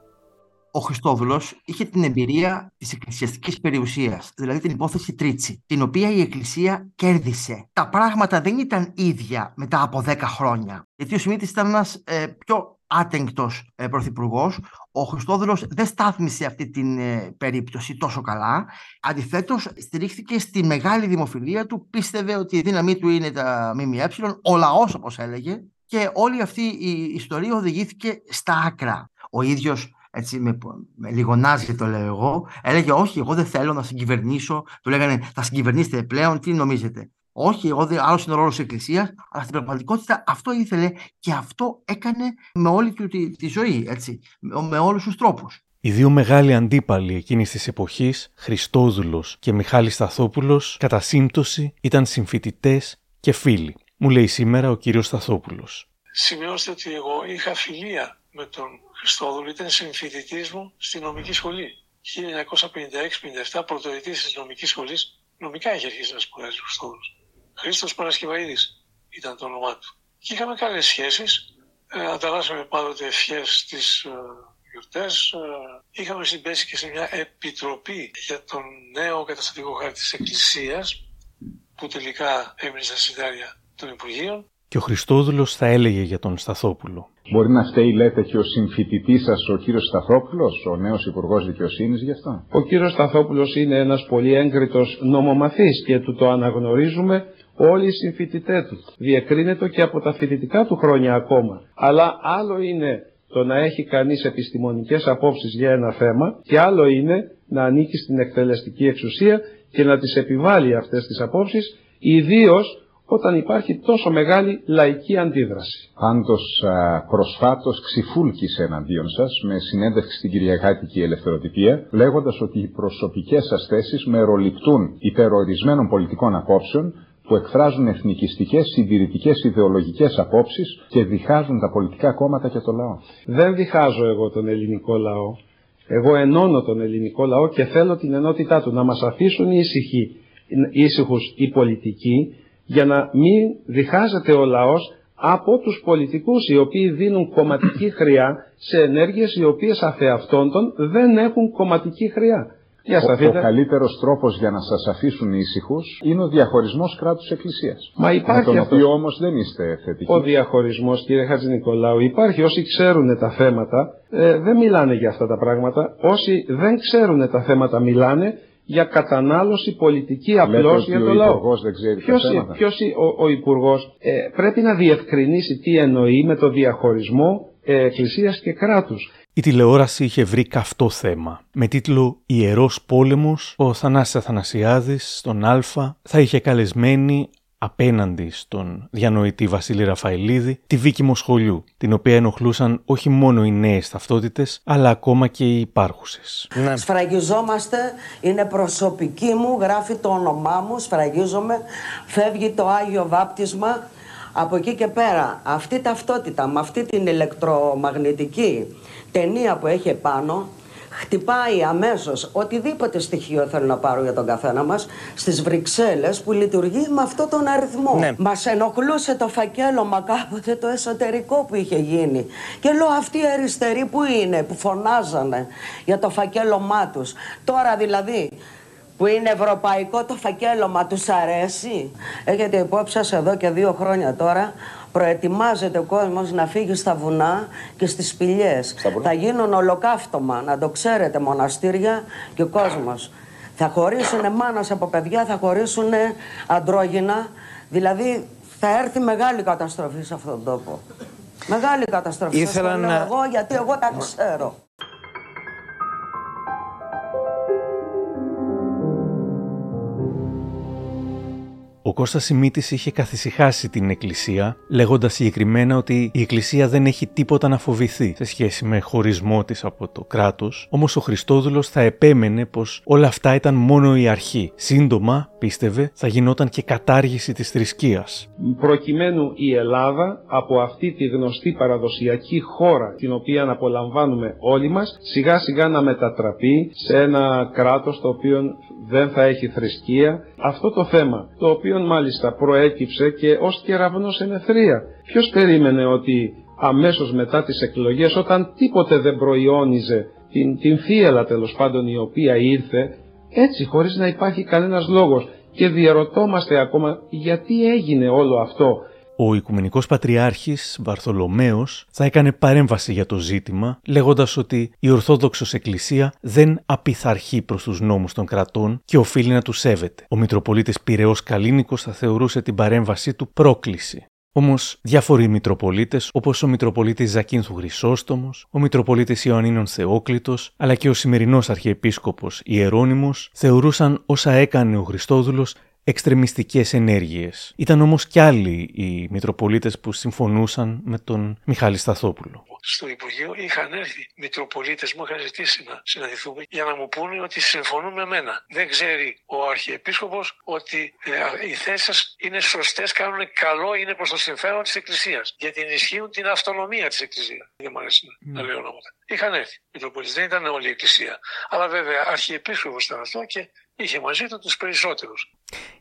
Speaker 17: ο Χριστόδουλο είχε την εμπειρία της εκκλησιαστικής περιουσίας, δηλαδή την υπόθεση Τρίτσι, την οποία η Εκκλησία κέρδισε. Τα πράγματα δεν ήταν ίδια μετά από 10 χρόνια. Γιατί ο Σιμίτη ήταν ένας ε, πιο άτεγκτος ε, πρωθυπουργός. Ο Χριστόδουλο δεν στάθμισε αυτή την ε, περίπτωση τόσο καλά. Αντιθέτως, στηρίχθηκε στη μεγάλη δημοφιλία του, πίστευε ότι η δύναμή του είναι τα ΜΜΕ, ο λαός όπως έλεγε, και όλη αυτή η ιστορία οδηγήθηκε στα άκρα. Ο ίδιος έτσι με, με λιγονάζει το λέω εγώ, έλεγε όχι εγώ δεν θέλω να συγκυβερνήσω, του λέγανε θα συγκυβερνήσετε πλέον, τι νομίζετε. Όχι, εγώ δεν, άλλος είναι ο ρόλος της Εκκλησίας, αλλά στην πραγματικότητα αυτό ήθελε και αυτό έκανε με όλη του τη, τη ζωή, έτσι, με, με όλους τους τρόπους.
Speaker 1: Οι δύο μεγάλοι αντίπαλοι εκείνης της εποχής, Χριστόδουλος και Μιχάλης Σταθόπουλος, κατά σύμπτωση ήταν συμφοιτητές και φίλοι. Μου λέει σήμερα ο κύριος Σταθόπουλος.
Speaker 8: Σημειώστε ότι εγώ είχα φιλία με τον Χριστόδουλο ήταν συμφοιτητής μου στη νομική σχολή. 1956-57 πρωτοετής της νομικής σχολής νομικά είχε αρχίσει να σπουδάζει ο Χριστόδουλος. Χρήστος Παρασκευαίδης ήταν το όνομά του. Και είχαμε καλές σχέσεις. Ε, ανταλλάσσαμε πάντοτε ευχές στις ε, γιορτές. Ε, είχαμε συμπέσει και σε μια επιτροπή για τον νέο καταστατικό χάρτη της Εκκλησίας, που τελικά έμεινε στα συντάρια των Υπουργείων.
Speaker 1: Και ο Χριστόδουλος θα έλεγε για τον Σταθόπουλο.
Speaker 16: Μπορεί να φταίει, λέτε, και ο συμφοιτητής σας, ο κύριος Σταθόπουλος, ο νέος Υπουργός Δικαιοσύνης, γι' αυτό;
Speaker 9: Ο κύριος Σταθόπουλος είναι ένας πολύ έγκριτος νομομαθής και του το αναγνωρίζουμε όλοι οι συμφοιτητές του. Διεκρίνεται και από τα φοιτητικά του χρόνια ακόμα. Αλλά άλλο είναι το να έχει κανείς επιστημονικές απόψεις για ένα θέμα και άλλο είναι να ανήκει στην εκτελεστική εξουσία και να τις επιβάλλει αυτές τις απόψεις, ιδίως όταν υπάρχει τόσο μεγάλη λαϊκή αντίδραση.
Speaker 16: Πάντως προσφάτως ξυφούλκησε εναντίον σας με συνέντευξη στην Κυριακάτικη Ελευθεροτυπία λέγοντας ότι οι προσωπικές σας θέσεις μεροληπτούν υπερορισμένων πολιτικών απόψεων που εκφράζουν εθνικιστικές, συντηρητικές, ιδεολογικές απόψεις και διχάζουν τα πολιτικά κόμματα και το λαό.
Speaker 9: Δεν διχάζω εγώ τον ελληνικό λαό. Εγώ ενώνω τον ελληνικό λαό και θέλω την ενότητά του να μας αφήσουν ήσυχοι, ήσυχους οι πολιτικοί για να μην διχάζεται ο λαός από τους πολιτικούς οι οποίοι δίνουν κομματική χρειά σε ενέργειες οι οποίες αφεαυτόντων δεν έχουν κομματική χρειά.
Speaker 16: Ο, ο καλύτερος τρόπος για να σας αφήσουν ήσυχους είναι ο διαχωρισμός κράτου-εκκλησία.
Speaker 9: Μα υπάρχει
Speaker 16: με τον
Speaker 9: αυτός.
Speaker 16: οποίο όμως δεν είστε θετικοί.
Speaker 9: Ο διαχωρισμός, κύριε Χατζη Νικολάου, υπάρχει. Όσοι ξέρουν τα θέματα ε, δεν μιλάνε για αυτά τα πράγματα. Όσοι δεν ξέρουν τα θέματα μιλάνε για κατανάλωση πολιτική απλώς για το λαό.
Speaker 16: δεν ξέρει
Speaker 9: Ποιος,
Speaker 16: τα θέματα.
Speaker 9: ποιος ο, ο Υπουργός ε, πρέπει να διευκρινίσει τι εννοεί με το διαχωρισμό ε, εκκλησίας και κράτους.
Speaker 1: Η τηλεόραση είχε βρει καυτό θέμα. Με τίτλο «Ιερός πόλεμος», ο Θανάσης Αθανασιάδης στον Α θα είχε καλεσμένη απέναντι στον διανοητή Βασίλη Ραφαηλίδη τη Βίκη Μοσχολιού, την οποία ενοχλούσαν όχι μόνο οι νέες ταυτότητες, αλλά ακόμα και οι υπάρχουσες.
Speaker 18: Σφραγιζόμαστε, είναι προσωπική μου, γράφει το όνομά μου, σφραγίζομαι, φεύγει το Άγιο Βάπτισμα. Από εκεί και πέρα, αυτή η ταυτότητα με αυτή την ηλεκτρομαγνητική ταινία που έχει επάνω, χτυπάει αμέσως οτιδήποτε στοιχείο θέλω να πάρω για τον καθένα μας στις Βρυξέλλες που λειτουργεί με αυτόν τον αριθμό.
Speaker 19: Ναι.
Speaker 18: Μας ενοχλούσε το φακέλωμα κάποτε το εσωτερικό που είχε γίνει. Και λέω αυτοί οι αριστεροί που είναι, που φωνάζανε για το φακέλωμά τους. Τώρα δηλαδή που είναι ευρωπαϊκό το φακέλωμα τους αρέσει; Έχετε υπόψη σας εδώ και δύο χρόνια τώρα προετοιμάζεται ο κόσμος να φύγει στα βουνά και στις σπηλιές. Θα γίνουν ολοκαύτωμα, να το ξέρετε, μοναστήρια και ο κόσμος. Θα χωρίσουν μάνας από παιδιά, θα χωρίσουν αντρόγυνα. Δηλαδή θα έρθει μεγάλη καταστροφή σε αυτόν τον τόπο. Μεγάλη καταστροφή. Σας
Speaker 19: Ήθελα
Speaker 18: το λέω
Speaker 19: να-
Speaker 18: εγώ γιατί εγώ τα ξέρω.
Speaker 1: Ο Κώστας Σιμίτης είχε καθησυχάσει την Εκκλησία, λέγοντας συγκεκριμένα ότι η Εκκλησία δεν έχει τίποτα να φοβηθεί σε σχέση με χωρισμό της από το κράτος, όμως ο Χριστόδουλος θα επέμενε πως όλα αυτά ήταν μόνο η αρχή. Σύντομα, πίστευε, θα γινόταν και κατάργηση της θρησκείας.
Speaker 9: προκειμένου η Ελλάδα από αυτή τη γνωστή παραδοσιακή χώρα την οποία απολαμβάνουμε όλοι μας σιγά σιγά να μετατραπεί σε ένα κράτος το οποίο δεν θα έχει θρησκεία. Αυτό το θέμα το οποίο μάλιστα προέκυψε και ως κεραυνός εν ευθρία. Ποιος περίμενε ότι αμέσως μετά τις εκλογές όταν τίποτε δεν προϊόνιζε την, την θύελα τέλος πάντων η οποία ήρθε έτσι χωρίς να υπάρχει κανένας λόγος και διαρωτόμαστε ακόμα γιατί έγινε όλο αυτό;
Speaker 1: Ο Οικουμενικός Πατριάρχης Βαρθολομαίος θα έκανε παρέμβαση για το ζήτημα, λέγοντας ότι η Ορθόδοξος Εκκλησία δεν απειθαρχεί προς τους νόμους των κρατών και οφείλει να τους σέβεται. Ο Μητροπολίτης Πυραιός Καλίνικος θα θεωρούσε την παρέμβασή του πρόκληση. Όμως, διάφοροι Μητροπολίτες, όπως ο Μητροπολίτης Ζακίνθου Χρυσόστομος, ο Μητροπολίτης Ιωαννίνων Θεόκλητος, αλλά και ο σημερινός Αρχιεπίσκοπος Ιερώνυμο, θεωρούσαν όσα έκανε ο Χριστόδουλος εξτρεμιστικές ενέργειες. Ήταν όμως κι άλλοι οι Μητροπολίτες που συμφωνούσαν με τον Μιχάλη Σταθόπουλο.
Speaker 8: στο Υπουργείο είχαν έρθει Μητροπολίτες μου, είχαν ζητήσει να συναντηθούμε για να μου πούνε ότι συμφωνούν με μένα. Δεν ξέρει ο Αρχιεπίσκοπος ότι ε, οι θέσεις σας είναι σωστές, κάνουν καλό, είναι προς το συμφέρον της Εκκλησίας. Γιατί ενισχύουν την αυτονομία της Εκκλησίας. Δεν μου αρέσει να- να λέω ονόματα. Είχαν έρθει Μητροπολίτες, δεν ήταν όλη η Εκκλησία. Αλλά βέβαια Αρχιεπίσκοπος ήταν αυτό και είχε μαζί του τους περισσότερους.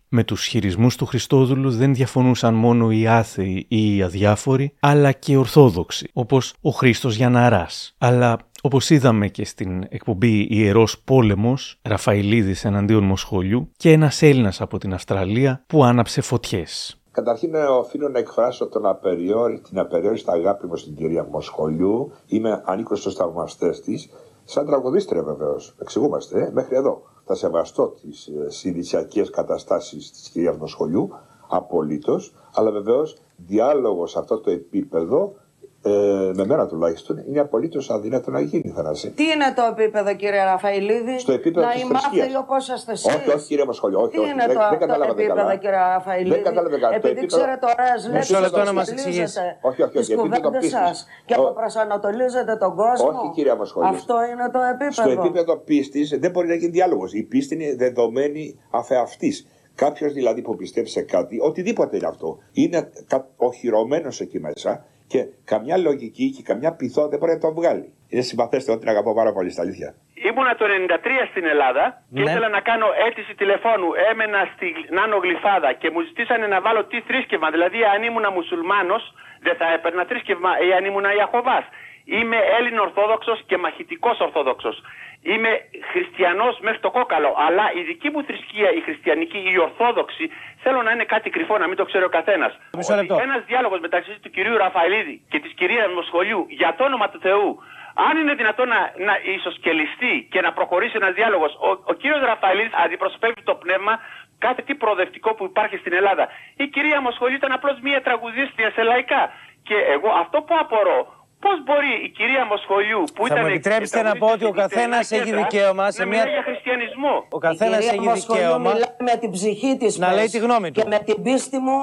Speaker 1: Με τους χειρισμούς του Χριστόδουλου δεν διαφωνούσαν μόνο οι άθεοι ή οι αδιάφοροι, αλλά και οι ορθόδοξοι, όπως ο Χρήστος Γιαναράς. Αλλά όπως είδαμε και στην εκπομπή «Ιερός πόλεμος», Ραφαηλίδης εναντίον Μοσχολιού και ένας Έλληνας από την Αυστραλία που άναψε φωτιές.
Speaker 19: Καταρχήν ε, οφείλω να εκφράσω τον απεριόρι, την απεριόριστη αγάπη μου στην κυρία Μοσχολιού. Είμαι ανήκω στους θαυμαστές της. Σαν τραγουδίστρια βεβαίως, εξηγούμαστε, ε, μέχρι εδώ. Θα σεβαστώ τις ε, συνδυσιακέ καταστάσεις της κυρίας Μοσχολιού, απολύτως. Αλλά βεβαίως διάλογος σε αυτό το επίπεδο ε, με μένα τουλάχιστον, είναι απολύτως αδύνατο να γίνει θανάση.
Speaker 18: Τι είναι το επίπεδο, κύριε Ραφαηλίδη,
Speaker 19: Στο επίπεδο
Speaker 18: να
Speaker 19: της
Speaker 18: είμαστε
Speaker 19: θρησκείας.
Speaker 18: όπως είστε εσείς;
Speaker 19: Όχι, όχι, κύριε Μασχολιό, όχι,
Speaker 18: Τι
Speaker 19: όχι.
Speaker 18: είναι
Speaker 19: δεν,
Speaker 18: το,
Speaker 19: δεν
Speaker 18: το
Speaker 19: καταλάβατε
Speaker 18: επίπεδο,
Speaker 19: καλά.
Speaker 18: κύριε Ραφαηλίδη;
Speaker 19: Δεν καταλάβατε καλά. Το
Speaker 18: Επειδή
Speaker 19: επίπεδο-
Speaker 18: ξέρετε ωραίε λέξει,
Speaker 19: Μισό λεπτό να μας εξηγήσει. Όχι, όχι,
Speaker 18: τις
Speaker 19: όχι, επίπεδο
Speaker 18: κουβέντες
Speaker 19: πίστης.
Speaker 18: σας και
Speaker 19: Ο-
Speaker 18: αποπροσανατολίζετε τον κόσμο.
Speaker 19: Όχι, κύριε Μασχολιό.
Speaker 18: Αυτό είναι το επίπεδο.
Speaker 19: Στο επίπεδο πίστης δεν μπορεί να γίνει διάλογος. Η πίστη είναι δεδομένη αφεαυτής. Κάποιος δηλαδή που πιστεύει σε κάτι, οτιδήποτε είναι αυτό, είναι κα- οχυρωμένος εκεί μέσα και καμιά λογική και καμιά πειθό δεν μπορεί να το βγάλει. Είναι συμπαθέστε ότι την αγαπώ πάρα πολύ στα αλήθεια.
Speaker 20: Ήμουνα το 93 στην Ελλάδα και
Speaker 19: Ναι.
Speaker 20: ήθελα να κάνω αίτηση τηλεφώνου. Έμενα στη Νάνο Γλυφάδα και μου ζητήσανε να βάλω τι θρήσκευμα. Δηλαδή, αν ήμουν μουσουλμάνος, δεν θα έπαιρνα θρήσκευμα ή αν ήμουν Ιαχωβάς. Είμαι Έλλην Ορθόδοξος και μαχητικός Ορθόδοξος. Είμαι χριστιανός μέχρι το κόκαλο. Αλλά η δική μου θρησκεία, η χριστιανική, η Ορθόδοξη, θέλω να είναι κάτι κρυφό, να μην το ξέρει ο καθένας.
Speaker 21: Μισό λεπτό.
Speaker 20: Ένας διάλογος μεταξύ του κυρίου Ραφαηλίδη και της κυρίας Μοσχολιού για το όνομα του Θεού, αν είναι δυνατόν να, να ισοσκελιστεί και να προχωρήσει ένας διάλογος, ο, ο κύριος Ραφαηλίδης αντιπροσωπεύει το πνεύμα κάθε τι προοδευτικό που υπάρχει στην Ελλάδα. Η κυρία Μοσχολιού ήταν απλώς μία τραγουδίστρια σε λαϊκά. Και εγώ αυτό που απορώ, πώς μπορεί η κυρία Μοσχολιού που
Speaker 21: Θα
Speaker 20: ήταν.
Speaker 21: μου επιτρέψετε να πω ότι ο καθένας έχει δικαίωμα σε
Speaker 20: να
Speaker 21: μια-
Speaker 20: μιλάει για χριστιανισμό.
Speaker 21: Ο καθένας
Speaker 18: Η κυρία
Speaker 21: έχει
Speaker 18: Μοσχολιού
Speaker 21: δικαίωμα.
Speaker 18: μιλάει με την ψυχή της
Speaker 21: να
Speaker 18: πες.
Speaker 21: λέει τη γνώμη του.
Speaker 18: Και με την πίστη μου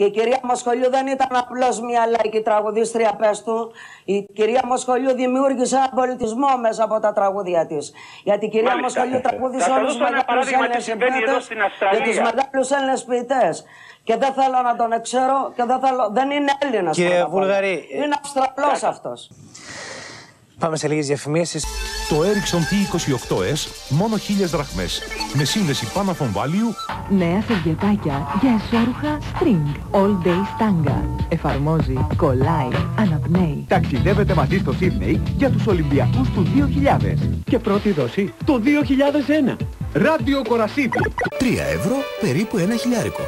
Speaker 18: και η κυρία Μοσχολιού δεν ήταν απλώς μια λαϊκή τραγουδίστρια πες του. Η κυρία Μοσχολιού δημιούργησε ένα πολιτισμό μέσα από τα τραγούδια της. Γιατί η κυρία
Speaker 20: Μάλιστα.
Speaker 18: Μοσχολιού
Speaker 20: Θα
Speaker 18: τραγούδισε
Speaker 20: σας
Speaker 18: όλους τους
Speaker 20: δώσω ένα
Speaker 18: μεγάλους
Speaker 20: παράδειγμα τι
Speaker 18: Έλληνες
Speaker 20: συμβαίνει εδώ
Speaker 18: συμπαίτες
Speaker 20: στην
Speaker 18: και
Speaker 20: Αυστραλία.
Speaker 18: τους μεγάλους Έλληνες ποιητές. Και δεν θέλω να τον ξέρω και δεν, θέλω, δεν είναι Έλληνας.
Speaker 21: Κύριε
Speaker 18: πρώτα απ' όλα.
Speaker 21: Βουλγαρή,
Speaker 18: Είναι Αυστραλός αυτός.
Speaker 21: Πάμε σε λίγες διαφημίσεις.
Speaker 22: Το Ericsson T28S μόνο 1000 δραχμές με σύνδεση Panafon Value
Speaker 23: Νέα σερβιετάκια για εσώρουχα Spring All Day Stanga. Εφαρμόζει, κολλάει, αναπνέει.
Speaker 24: Ταξιδεύετε μαζί στο Σίδνεϊ για τους Ολυμπιακούς του 2000. Και πρώτη δόση το 2001. Ράδιο Κορασίδη.
Speaker 25: 3 ευρώ περίπου ένα χιλιάρικο.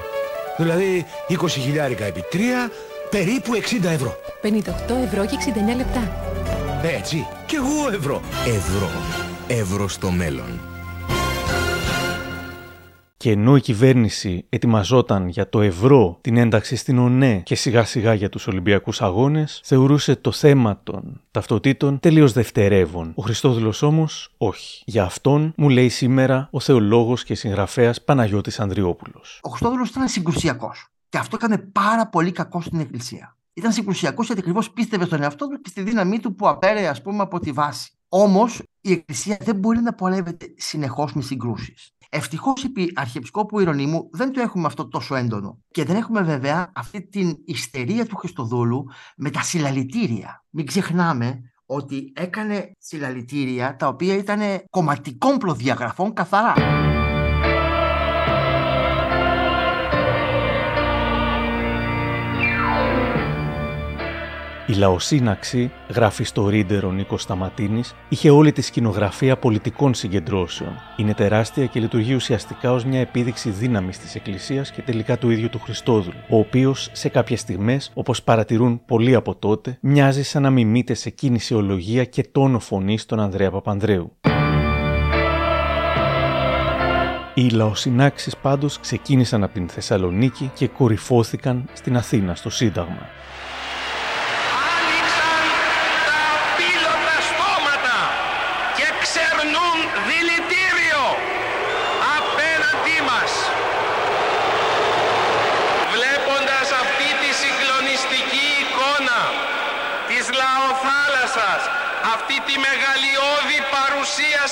Speaker 25: Δηλαδή 20 χιλιάρικα επί 3 περίπου 60 ευρώ.
Speaker 23: 58 ευρώ και 69 λεπτά.
Speaker 25: Έτσι. Κι εγώ ευρώ. Ευρώ. Ευρώ στο μέλλον.
Speaker 1: Και ενώ η κυβέρνηση ετοιμαζόταν για το ευρώ, την ένταξη στην ΟΝΕ και σιγά σιγά για τους Ολυμπιακούς Αγώνες, θεωρούσε το θέμα των ταυτοτήτων τελείως δευτερεύον. Ο Χριστόδουλος όμως όχι. Για αυτόν μου λέει σήμερα ο θεολόγος και συγγραφέας Παναγιώτης Ανδριόπουλος.
Speaker 17: Ο Χριστόδουλος ήταν συγκρουσιακός. Και αυτό έκανε πάρα πολύ κακό στην Εκκλησία. Ήταν συγκρουσιακός γιατί ακριβώς πίστευε στον εαυτό του και στη δύναμή του που απέρε, ας πούμε, από τη βάση. Όμως η Εκκλησία δεν μπορεί να πορεύεται συνεχώς με συγκρούσεις. Ευτυχώς επί Αρχιεπισκόπου Ιερονίμου δεν το έχουμε αυτό τόσο έντονο. Και δεν έχουμε βέβαια αυτή την ιστερία του Χριστοδούλου με τα συλλαλητήρια. Μην ξεχνάμε ότι έκανε συλλαλητήρια τα οποία ήταν κομματικών προδιαγραφών καθαρά.
Speaker 1: Η λαοσύναξη, γράφει στο Ρίντερ ο Νίκος Σταματίνης, είχε όλη τη σκηνογραφία πολιτικών συγκεντρώσεων. Είναι τεράστια και λειτουργεί ουσιαστικά ως μια επίδειξη δύναμης της Εκκλησίας και τελικά του ίδιου του Χριστόδουλου, ο οποίος σε κάποιες στιγμές, όπως παρατηρούν πολλοί από τότε, μοιάζει σαν να μιμείται σε κινησιολογία και τόνο φωνής τον Ανδρέα Παπανδρέου. Οι λαοσυνάξεις πάντως ξεκίνησαν από την Θεσσαλονίκη και κορυφώθηκαν στην Αθήνα, στο Σύνταγμα.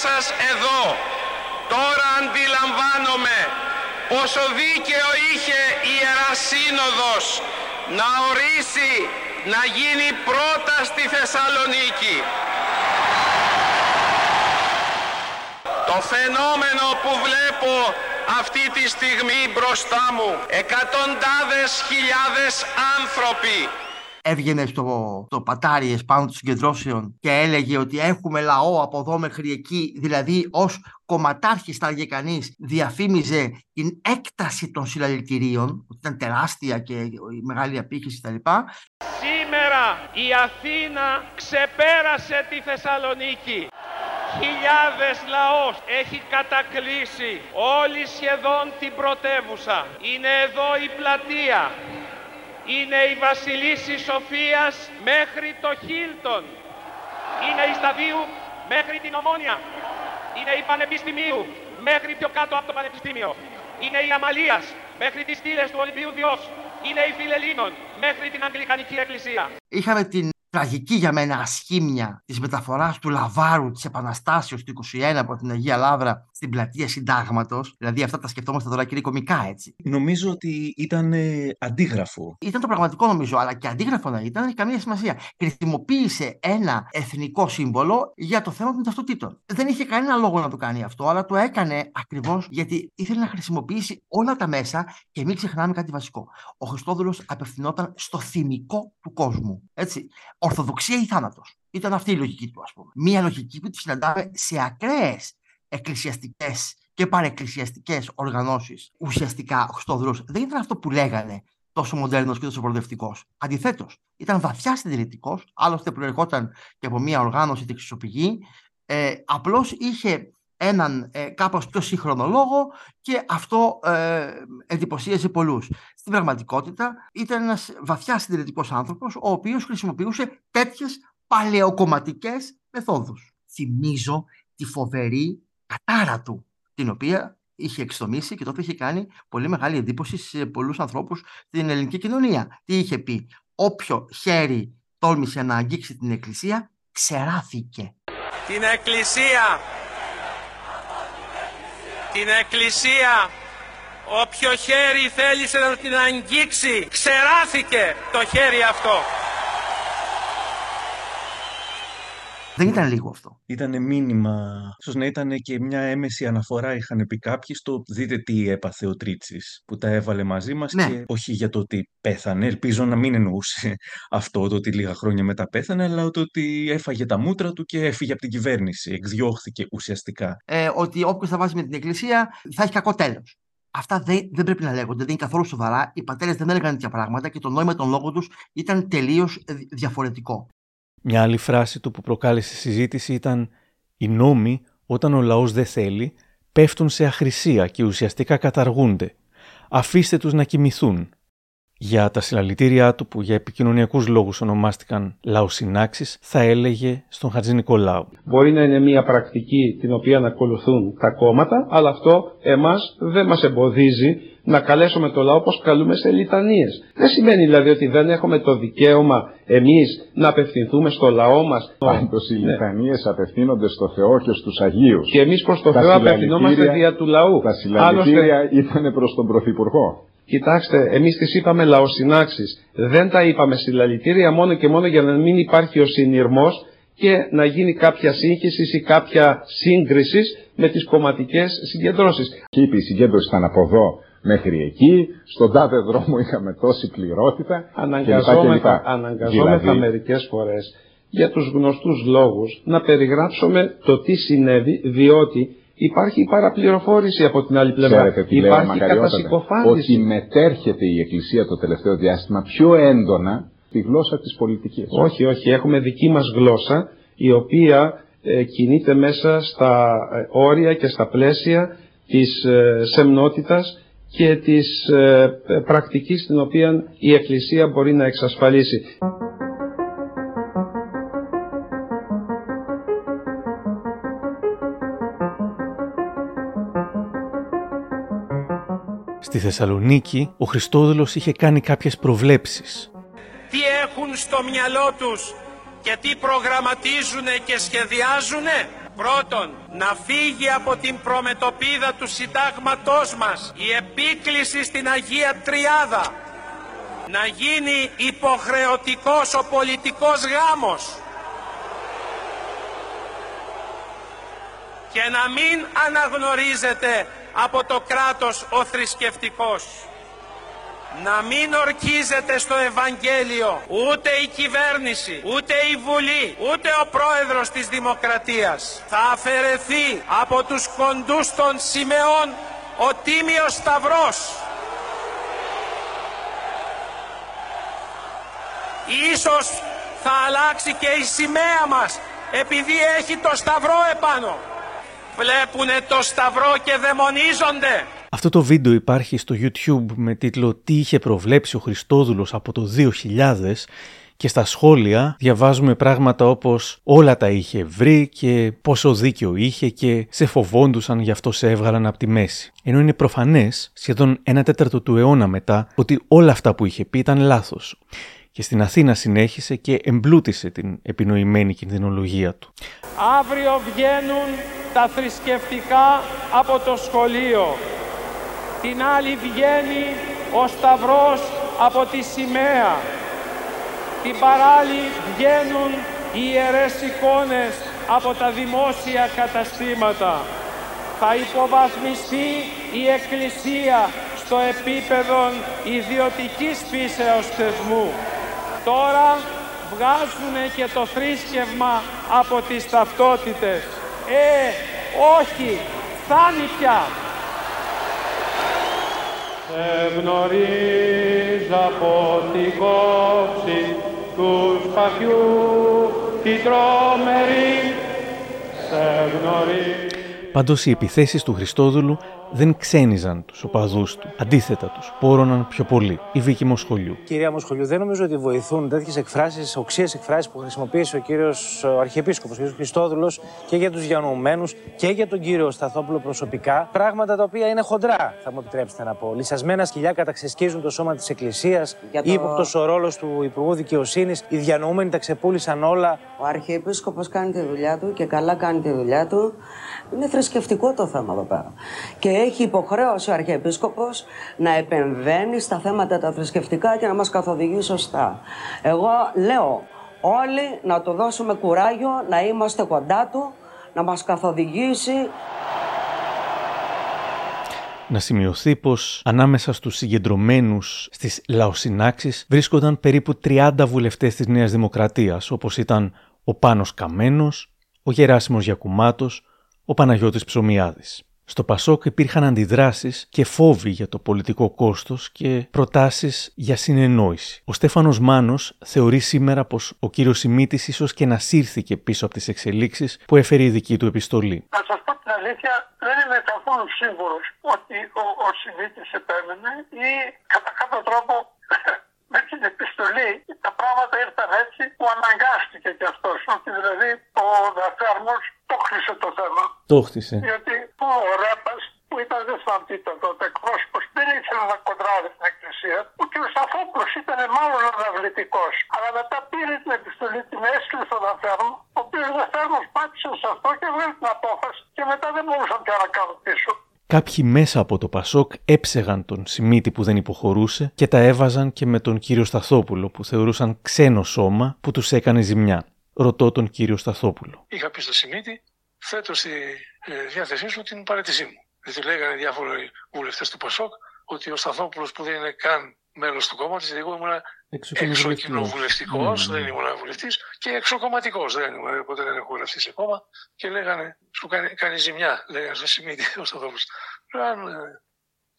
Speaker 26: Σας εδώ, τώρα αντιλαμβάνομαι πόσο δίκαιο είχε η Ιερά Σύνοδος να ορίσει να γίνει πρώτα στη Θεσσαλονίκη. Το φαινόμενο που βλέπω αυτή τη στιγμή μπροστά μου, εκατοντάδες χιλιάδες άνθρωποι
Speaker 17: έβγαινε στο, το πατάρι πάνω των συγκεντρώσεων και έλεγε ότι έχουμε λαό από εδώ μέχρι εκεί, δηλαδή ως κομματάρχης θα έλεγε κανείς, διαφήμιζε την έκταση των συλλαλητηρίων, ότι ήταν τεράστια και η μεγάλη απήχηση κτλ.
Speaker 26: Σήμερα η Αθήνα ξεπέρασε τη Θεσσαλονίκη. Χιλιάδες λαός έχει κατακλείσει όλη σχεδόν την πρωτεύουσα. Είναι εδώ η πλατεία είναι η Βασιλίση Σοφίας μέχρι το Χίλτον. Είναι η Σταδίου μέχρι την Ομόνια. Είναι η Πανεπιστημίου μέχρι πιο κάτω από το Πανεπιστήμιο. Είναι η Αμαλίας μέχρι τις στήλες του Ολυμπίου Διός. Είναι η Φιλελίνων μέχρι την Αγγλικανική Εκκλησία.
Speaker 17: Είχαμε την τραγική για μένα ασχήμια της μεταφοράς του Λαβάρου της Επαναστάσεως του 21 από την Αγία Λάβρα στην πλατεία Συντάγματος. Δηλαδή, αυτά τα σκεφτόμαστε τώρα και είναι κομικά έτσι.
Speaker 1: Νομίζω ότι ήταν ε, αντίγραφο.
Speaker 17: Ήταν το πραγματικό νομίζω, αλλά και αντίγραφο να ήταν, έχει καμία σημασία. Χρησιμοποίησε ένα εθνικό σύμβολο για το θέμα των ταυτοτήτων. Δεν είχε κανένα λόγο να το κάνει αυτό, αλλά το έκανε ακριβώς γιατί ήθελε να χρησιμοποιήσει όλα τα μέσα και μην ξεχνάμε κάτι βασικό. Ο Χριστόδουλος απευθυνόταν στο θυμικό του κόσμου. Έτσι. Ορθοδοξία ή θάνατος. Ήταν αυτή η λογική του, ας πούμε. Μία λογική που τη συναντάμε σε ακραίες εκκλησιαστικές και παρεκκλησιαστικές οργανώσεις. Ουσιαστικά ο Χριστόδουλος δεν ήταν αυτό που λέγανε τόσο μοντέρνος και τόσο προοδευτικός. Αντιθέτως, ήταν βαθιά συντηρητικός, άλλωστε προερχόταν και από μια οργάνωση τη εξισοπηγή. Ε, Απλώς είχε έναν ε, κάπως πιο σύγχρονο λόγο και αυτό ε, εντυπωσίασε πολλούς. Στην πραγματικότητα ήταν ένας βαθιά συντηρητικός άνθρωπος ο οποίος χρησιμοποιούσε τέτοιες παλαιοκομματικές μεθόδους. Θυμίζω τη φοβερή κατάρα του, την οποία είχε εξτομίσει και τότε είχε κάνει πολύ μεγάλη εντύπωση σε πολλούς ανθρώπους στην ελληνική κοινωνία. Τι είχε πει, όποιο χέρι τόλμησε να αγγίξει την εκκλησία, ξεράθηκε.
Speaker 26: Την εκκλησία, την εκκλησία, όποιο χέρι θέλησε να την αγγίξει, ξεράθηκε το χέρι αυτό.
Speaker 17: Δεν ήταν λίγο αυτό.
Speaker 1: Ήταν μήνυμα. ίσως να ήταν και μια έμεση αναφορά, είχαν πει κάποιοι, στο δείτε τι έπαθε ο Τρίτσης, που τα έβαλε μαζί μας
Speaker 17: Ναι.
Speaker 1: και όχι για το ότι πέθανε. Ελπίζω να μην εννοούσε αυτό, το ότι λίγα χρόνια μετά πέθανε, αλλά το ότι έφαγε τα μούτρα του και έφυγε από την κυβέρνηση. Εκδιώχθηκε ουσιαστικά.
Speaker 17: Ε, ότι όποιος θα βάζει με την εκκλησία θα έχει κακό τέλος. Αυτά δεν, δεν πρέπει να λέγονται, δεν είναι καθόλου σοβαρά. Οι πατέρες δεν έλεγαν τέτοια πράγματα και το νόημα των λόγων τους ήταν τελείως διαφορετικό.
Speaker 1: Μια άλλη φράση του που προκάλεσε συζήτηση ήταν «Οι νόμοι, όταν ο λαός δεν θέλει, πέφτουν σε αχρησία και ουσιαστικά καταργούνται. Αφήστε τους να κοιμηθούν». Για τα συλλαλητήριά του που για επικοινωνιακούς λόγους ονομάστηκαν λαοσυνάξεις, θα έλεγε στον Χατζη Νικολάου.
Speaker 9: Μπορεί να είναι μια πρακτική την οποία να ακολουθούν τα κόμματα, αλλά αυτό εμάς δεν μας εμποδίζει να καλέσουμε το λαό όπως καλούμε σε λιτανίες. Δεν σημαίνει δηλαδή ότι δεν έχουμε το δικαίωμα εμείς να απευθυνθούμε στο λαό μας.
Speaker 16: Πάντως οι
Speaker 9: Ναι.
Speaker 16: λιτανίες απευθύνονται στο Θεό και στους Αγίους.
Speaker 9: Και εμείς προς το
Speaker 16: Τα
Speaker 9: Θεό απευθυνόμαστε
Speaker 16: συλλαλητήρια-
Speaker 9: δια του λαού.
Speaker 16: Τα συλλαλητήρια ήταν προς τον Πρωθυπουργό.
Speaker 9: Κοιτάξτε, εμείς τις είπαμε λαοσυνάξεις. Δεν τα είπαμε συλλαλητήρια μόνο και μόνο για να μην υπάρχει ο συνειρμός και να γίνει κάποια σύγχυσης ή κάποια σύγκρισης με τις κομματικές συγκεντρώσεις.
Speaker 16: Και είπε η συγκέντρωση ήταν από εδώ μέχρι εκεί, στον τάδε δρόμο είχαμε τόση πληρότητα
Speaker 9: Αναγκαζόμεθα,
Speaker 16: κλπ.
Speaker 9: αναγκαζόμεθα
Speaker 16: Δηλαδή,
Speaker 9: μερικές φορές για τους γνωστούς λόγους να περιγράψουμε το τι συνέβη διότι υπάρχει παραπληροφόρηση από την άλλη πλευρά.
Speaker 16: Ξέρετε τι λέω,
Speaker 9: υπάρχει
Speaker 16: μακαριότατε,
Speaker 9: κατασυκοφάντηση.
Speaker 16: ότι μετέρχεται η Εκκλησία το τελευταίο διάστημα πιο έντονα τη γλώσσα της πολιτικής.
Speaker 9: Όχι, όχι. Έχουμε δική μας γλώσσα η οποία ε, κινείται μέσα στα ε, όρια και στα πλαίσια της ε, σεμνότητας και της ε, ε, πρακτικής την οποία η Εκκλησία μπορεί να εξασφαλίσει.
Speaker 1: Στη Θεσσαλονίκη, ο Χριστόδουλος είχε κάνει κάποιες προβλέψεις.
Speaker 26: τι έχουν στο μυαλό τους και τι προγραμματίζουν και σχεδιάζουν. Πρώτον, να φύγει από την προμετωπίδα του συντάγματός μας η επίκληση στην Αγία Τριάδα. Να γίνει υποχρεωτικός ο πολιτικός γάμος. και να μην αναγνωρίζεται από το κράτος ο θρησκευτικός. Να μην ορκίζεται στο Ευαγγέλιο ούτε η κυβέρνηση, ούτε η Βουλή, ούτε ο πρόεδρος της Δημοκρατίας. Θα αφαιρεθεί από τους κοντούς των σημεών ο Τίμιος Σταυρός. Ίσως θα αλλάξει και η σημαία μας επειδή έχει το Σταυρό επάνω. Βλέπουνε το Σταυρό και δαιμονίζονται.
Speaker 1: Αυτό το βίντεο υπάρχει στο YouTube με τίτλο «Τι είχε προβλέψει ο Χριστόδουλος από το 2000» και στα σχόλια διαβάζουμε πράγματα όπως όλα τα είχε βρει και πόσο δίκιο είχε και σε φοβόντουσαν γι' αυτό σε έβγαλαν από τη μέση. Ενώ είναι προφανές, σχεδόν ένα τέταρτο του αιώνα μετά, ότι όλα αυτά που είχε πει ήταν λάθος και στην Αθήνα συνέχισε και εμπλούτησε την επινοημένη κινδυνολογία του.
Speaker 26: Αύριο βγαίνουν τα θρησκευτικά από το σχολείο. Την άλλη βγαίνει ο Σταυρός από τη σημαία. Την παράλληλη βγαίνουν οι ιερές εικόνες από τα δημόσια καταστήματα. Θα υποβασμιστεί η Εκκλησία στο επίπεδο ιδιωτικής φύσεως θεσμού. Τώρα βγάζουν και το θρήσκευμα από τις ταυτότητες. Ε, όχι, φτάνει πια. Σε γνωρίζω από την κόψη τους σπαθιού την τρομερή. Σε γνωρίζω.
Speaker 1: Πάντως οι επιθέσεις του Χριστόδουλου δεν ξένιζαν τους οπαδούς του. Αντίθετα, τους πόρωναν πιο πολύ. Η Βίκη Μοσχολιού.
Speaker 21: Κυρία Μοσχολιού, δεν νομίζω ότι βοηθούν τέτοιες εκφράσεις, οξύες εκφράσεις που χρησιμοποίησε ο κύριος Αρχιεπίσκοπος, ο κ. Χριστόδουλος και για τους διανοουμένου και για τον κύριο Σταθόπουλο προσωπικά. Πράγματα τα οποία είναι χοντρά, θα μου επιτρέψετε να πω. Λυσασμένα σκυλιά καταξεσκίζουν το σώμα της Εκκλησίας. Το... Ήποπτο ο ρόλος του Υπουργού Δικαιοσύνης. Οι διανοούμενοι τα ξεπούλησαν όλα.
Speaker 18: Ο Αρχιεπίσκοπος κάνει τη δουλειά του και καλά κάνει τη δουλειά του. Είναι θρησκευτικό το θέμα εδώ πέρα. Και έχει υποχρέωση ο Αρχιεπίσκοπος να επεμβαίνει στα θέματα τα θρησκευτικά και να μας καθοδηγεί σωστά. Εγώ λέω όλοι να του δώσουμε κουράγιο, να είμαστε κοντά του, να μας καθοδηγήσει.
Speaker 1: Να σημειωθεί πως ανάμεσα στους συγκεντρωμένους στις λαοσυνάξεις βρίσκονταν περίπου 30 βουλευτές της Νέας Δημοκρατίας, όπως ήταν ο Πάνος Καμένος, ο Γεράσιμος Γιακουμάτος, ο Παναγιώτης Ψωμιάδης. Στο Πασόκ υπήρχαν αντιδράσεις και φόβοι για το πολιτικό κόστος και προτάσεις για συνεννόηση. Ο Στέφανος Μάνος θεωρεί σήμερα πως ο κύριος Σιμίτης ίσως και να σύρθηκε πίσω από τις εξελίξεις που έφερε η δική του επιστολή.
Speaker 15: Να σας πω την αλήθεια, δεν είμαι καθόλου σίγουρος ότι ο, ο Σιμίτης επέμενε ή κατά κάποιο τρόπο με την επιστολή τα πράγματα ήρθαν έτσι που αναγκάστηκε κι αυτός. Ότι δηλαδή ο Δαφέρμος το χτίσε το θέμα.
Speaker 1: Το χτίσε.
Speaker 15: Γιατί ο Ρέπας που ήταν δεν θυμάμαι τι ήταν τότε εκπρόσωπος δεν ήθελε να κοντράρει την εκκλησία. Ο κ. Σταθόπουλος ήταν μάλλον αναβλητικός. Αλλά μετά πήρε την επιστολή, την έστειλε στον Δαφέρμο. Ο κ. Δαφέρμος πάτησε σε αυτό και βγάλει την απόφαση. Και μετά δεν μπορούσαν πια να κάνουν πίσω.
Speaker 1: Κάποιοι μέσα από το Πασόκ έψεγαν τον Σιμίτη που δεν υποχωρούσε και τα έβαζαν και με τον κύριο Σταθόπουλο που θεωρούσαν ξένο σώμα που τους έκανε ζημιά. Ρωτώ τον κύριο Σταθόπουλο.
Speaker 8: Είχα πει στο Σιμίτη, θέτω στη ε, διάθεσή σου την παρέτησή μου. Γιατί λέγανε διάφοροι βουλευτές του Πασόκ ότι ο Σταθόπουλος που δεν είναι καν μέλος του κόμματος, γιατί εγώ ήμουν εξοκοινοβουλευτικό, ναι, ναι, δεν ήμουν βουλευτής και εξοκομματικό. Δεν ήμουν, ποτέ δεν έχω βουλευτεί σε κόμμα. Και λέγανε, σου κάνει, κάνει ζημιά, λέγανε στο Σιμίτη ο Σταθόπουλος. Αν ε,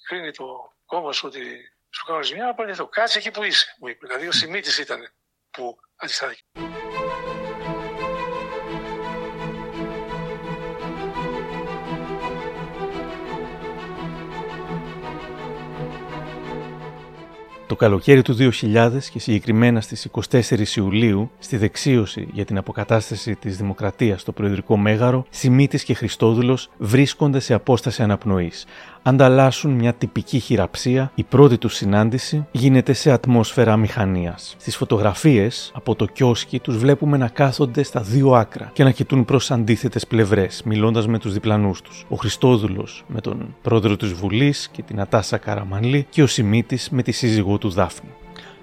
Speaker 8: κρίνει το κόμμα σου ότι σου κάνω ζημιά, απαντηθώ. Κάτσε εκεί που είσαι, μου είπε. Δηλαδή ο Σιμίτη ήταν που αντιστάθηκε.
Speaker 1: Καλοκαίρι του 2000 και συγκεκριμένα στις 24 Ιουλίου, στη δεξίωση για την αποκατάσταση της δημοκρατίας στο Προεδρικό Μέγαρο, Σιμίτης και Χριστόδουλος βρίσκονται σε απόσταση αναπνοής ανταλλάσσουν μια τυπική χειραψία, η πρώτη τους συνάντηση γίνεται σε ατμόσφαιρα μηχανίας. Στις φωτογραφίες από το κιόσκι τους βλέπουμε να κάθονται στα δύο άκρα και να κοιτούν προς αντίθετες πλευρές, μιλώντας με τους διπλανούς τους. Ο Χριστόδουλος με τον πρόεδρο της Βουλής και την Ατάσα Καραμανλή και ο Σιμίτης με τη σύζυγό του Δάφνη.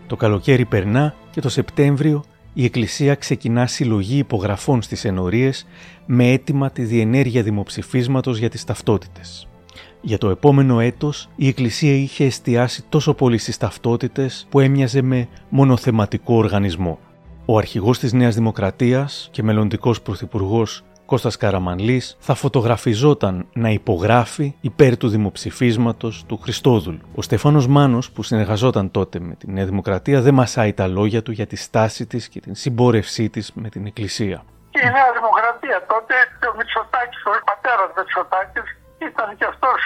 Speaker 1: Το καλοκαίρι περνά και το Σεπτέμβριο η Εκκλησία ξεκινά συλλογή υπογραφών στις ενορίες με αίτημα τη διενέργεια δημοψηφίσματος για τις ταυτότητες. Για το επόμενο έτος η Εκκλησία είχε εστιάσει τόσο πολύ στις ταυτότητες που έμοιαζε με μονοθεματικό οργανισμό. Ο αρχηγός της Νέας Δημοκρατίας και μελλοντικός πρωθυπουργός Κώστας Καραμανλής θα φωτογραφιζόταν να υπογράφει υπέρ του δημοψηφίσματος του Χριστόδουλου. Ο Στέφανος Μάνος που συνεργαζόταν τότε με τη Νέα Δημοκρατία δεν μασάει τα λόγια του για τη στάση της και την συμπόρευσή της με την Εκκλησία.
Speaker 15: Και η Νέα Δημοκρατία τότε, ο Μητσοτάκης, ο πατέρας Μητσοτάκης, ήταν και αυτός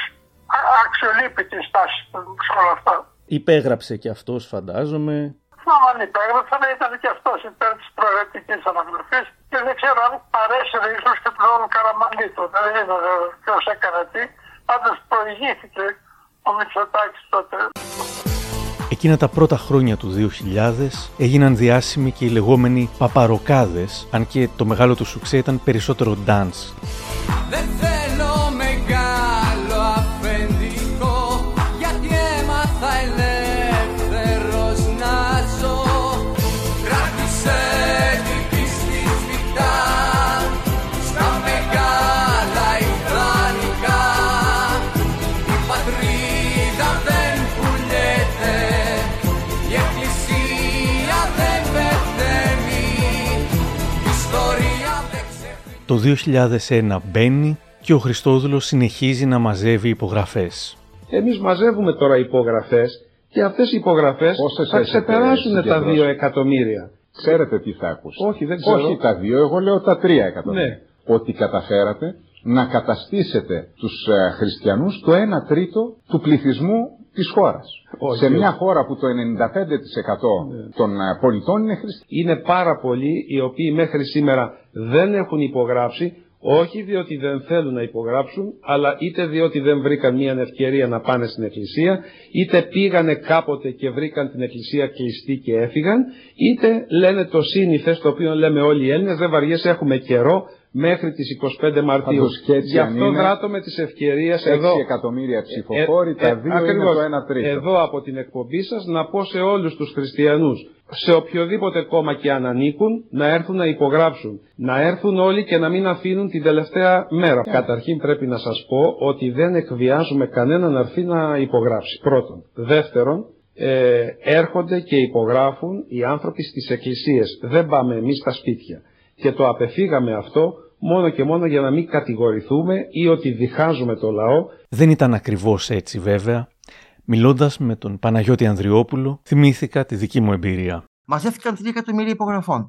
Speaker 15: αξιολύπητης στάσης σε όλα αυτά.
Speaker 1: Υπέγραψε και αυτός φαντάζομαι
Speaker 15: Άμα αν υπέγραψε, ήταν και αυτός υπέρ της προαιρετικής αναγραφή και δεν ξέρω αν παρέσυρε ίσω και τον Καραμαλή τότε. Δεν είναι ποιος έκανε τι. Πάντως προηγήθηκε ο Μητσοτάκης τότε.
Speaker 1: Εκείνα τα πρώτα χρόνια του 2000 έγιναν διάσημοι και οι λεγόμενοι παπαροκάδες, αν και το μεγάλο του σουξέ ήταν περισσότερο dance. Το 2001 μπαίνει και ο Χριστόδουλος συνεχίζει να μαζεύει υπογραφές.
Speaker 9: Εμείς μαζεύουμε τώρα υπογραφές και αυτές οι υπογραφές
Speaker 16: Πόσες
Speaker 9: θα
Speaker 16: έχετε
Speaker 9: ξεπεράσουν τα
Speaker 16: συγκεντρώσει;
Speaker 9: 2 εκατομμύρια.
Speaker 16: Ξέρετε τι θα ακούσετε.
Speaker 9: Όχι, δεν ξέρω.
Speaker 16: Όχι τα δύο, εγώ λέω τα τρία εκατομμύρια.
Speaker 9: Ναι.
Speaker 16: Ότι καταφέρατε να καταστήσετε τους ε, χριστιανούς το 1 τρίτο του πληθυσμού της χώρας.
Speaker 9: Όχι,
Speaker 16: Σε
Speaker 9: όχι.
Speaker 16: μια χώρα που το 95% των ε, πολιτών είναι χριστιανοί.
Speaker 9: Είναι πάρα πολλοί οι οποίοι μέχρι σήμερα δεν έχουν υπογράψει, όχι διότι δεν θέλουν να υπογράψουν, αλλά είτε διότι δεν βρήκαν μια ευκαιρία να πάνε στην εκκλησία, είτε πήγανε κάποτε και βρήκαν την εκκλησία κλειστή και έφυγαν, είτε λένε το σύνηθες το οποίο λέμε όλοι οι Έλληνες, δεν βαριέσαι έχουμε καιρό μέχρι τις 25 Μαρτίου.
Speaker 16: Πάντως και έτσι
Speaker 9: Γι'
Speaker 16: αν
Speaker 9: αυτό
Speaker 16: είναι,
Speaker 9: δράτω με τις ευκαιρίες
Speaker 16: 6
Speaker 9: εδώ.
Speaker 16: εκατομμύρια ψηφοφόροι, τα δύο είναι
Speaker 9: ακριβώς.
Speaker 16: το 1 τρίτο.
Speaker 9: Εδώ από την εκπομπή σας να πω σε όλους τους χριστιανούς, σε οποιοδήποτε κόμμα και αν ανήκουν, να έρθουν να υπογράψουν. Να έρθουν όλοι και να μην αφήνουν την τελευταία μέρα. Καταρχήν πρέπει να σας πω ότι δεν εκβιάζουμε κανέναν να έρθει να υπογράψει. Πρώτον. Δεύτερον, ε, έρχονται και υπογράφουν οι άνθρωποι στις εκκλησίες. Δεν πάμε εμείς στα σπίτια. Και το απεφύγαμε αυτό μόνο και μόνο για να μην κατηγορηθούμε ή ότι διχάζουμε το λαό
Speaker 1: Δεν ήταν ακριβώς έτσι βέβαια. Μιλώντας με τον Παναγιώτη Ανδριόπουλο, θυμήθηκα τη δική μου εμπειρία.
Speaker 17: Μαζεύτηκαν 3 εκατομμύρια υπογραφών.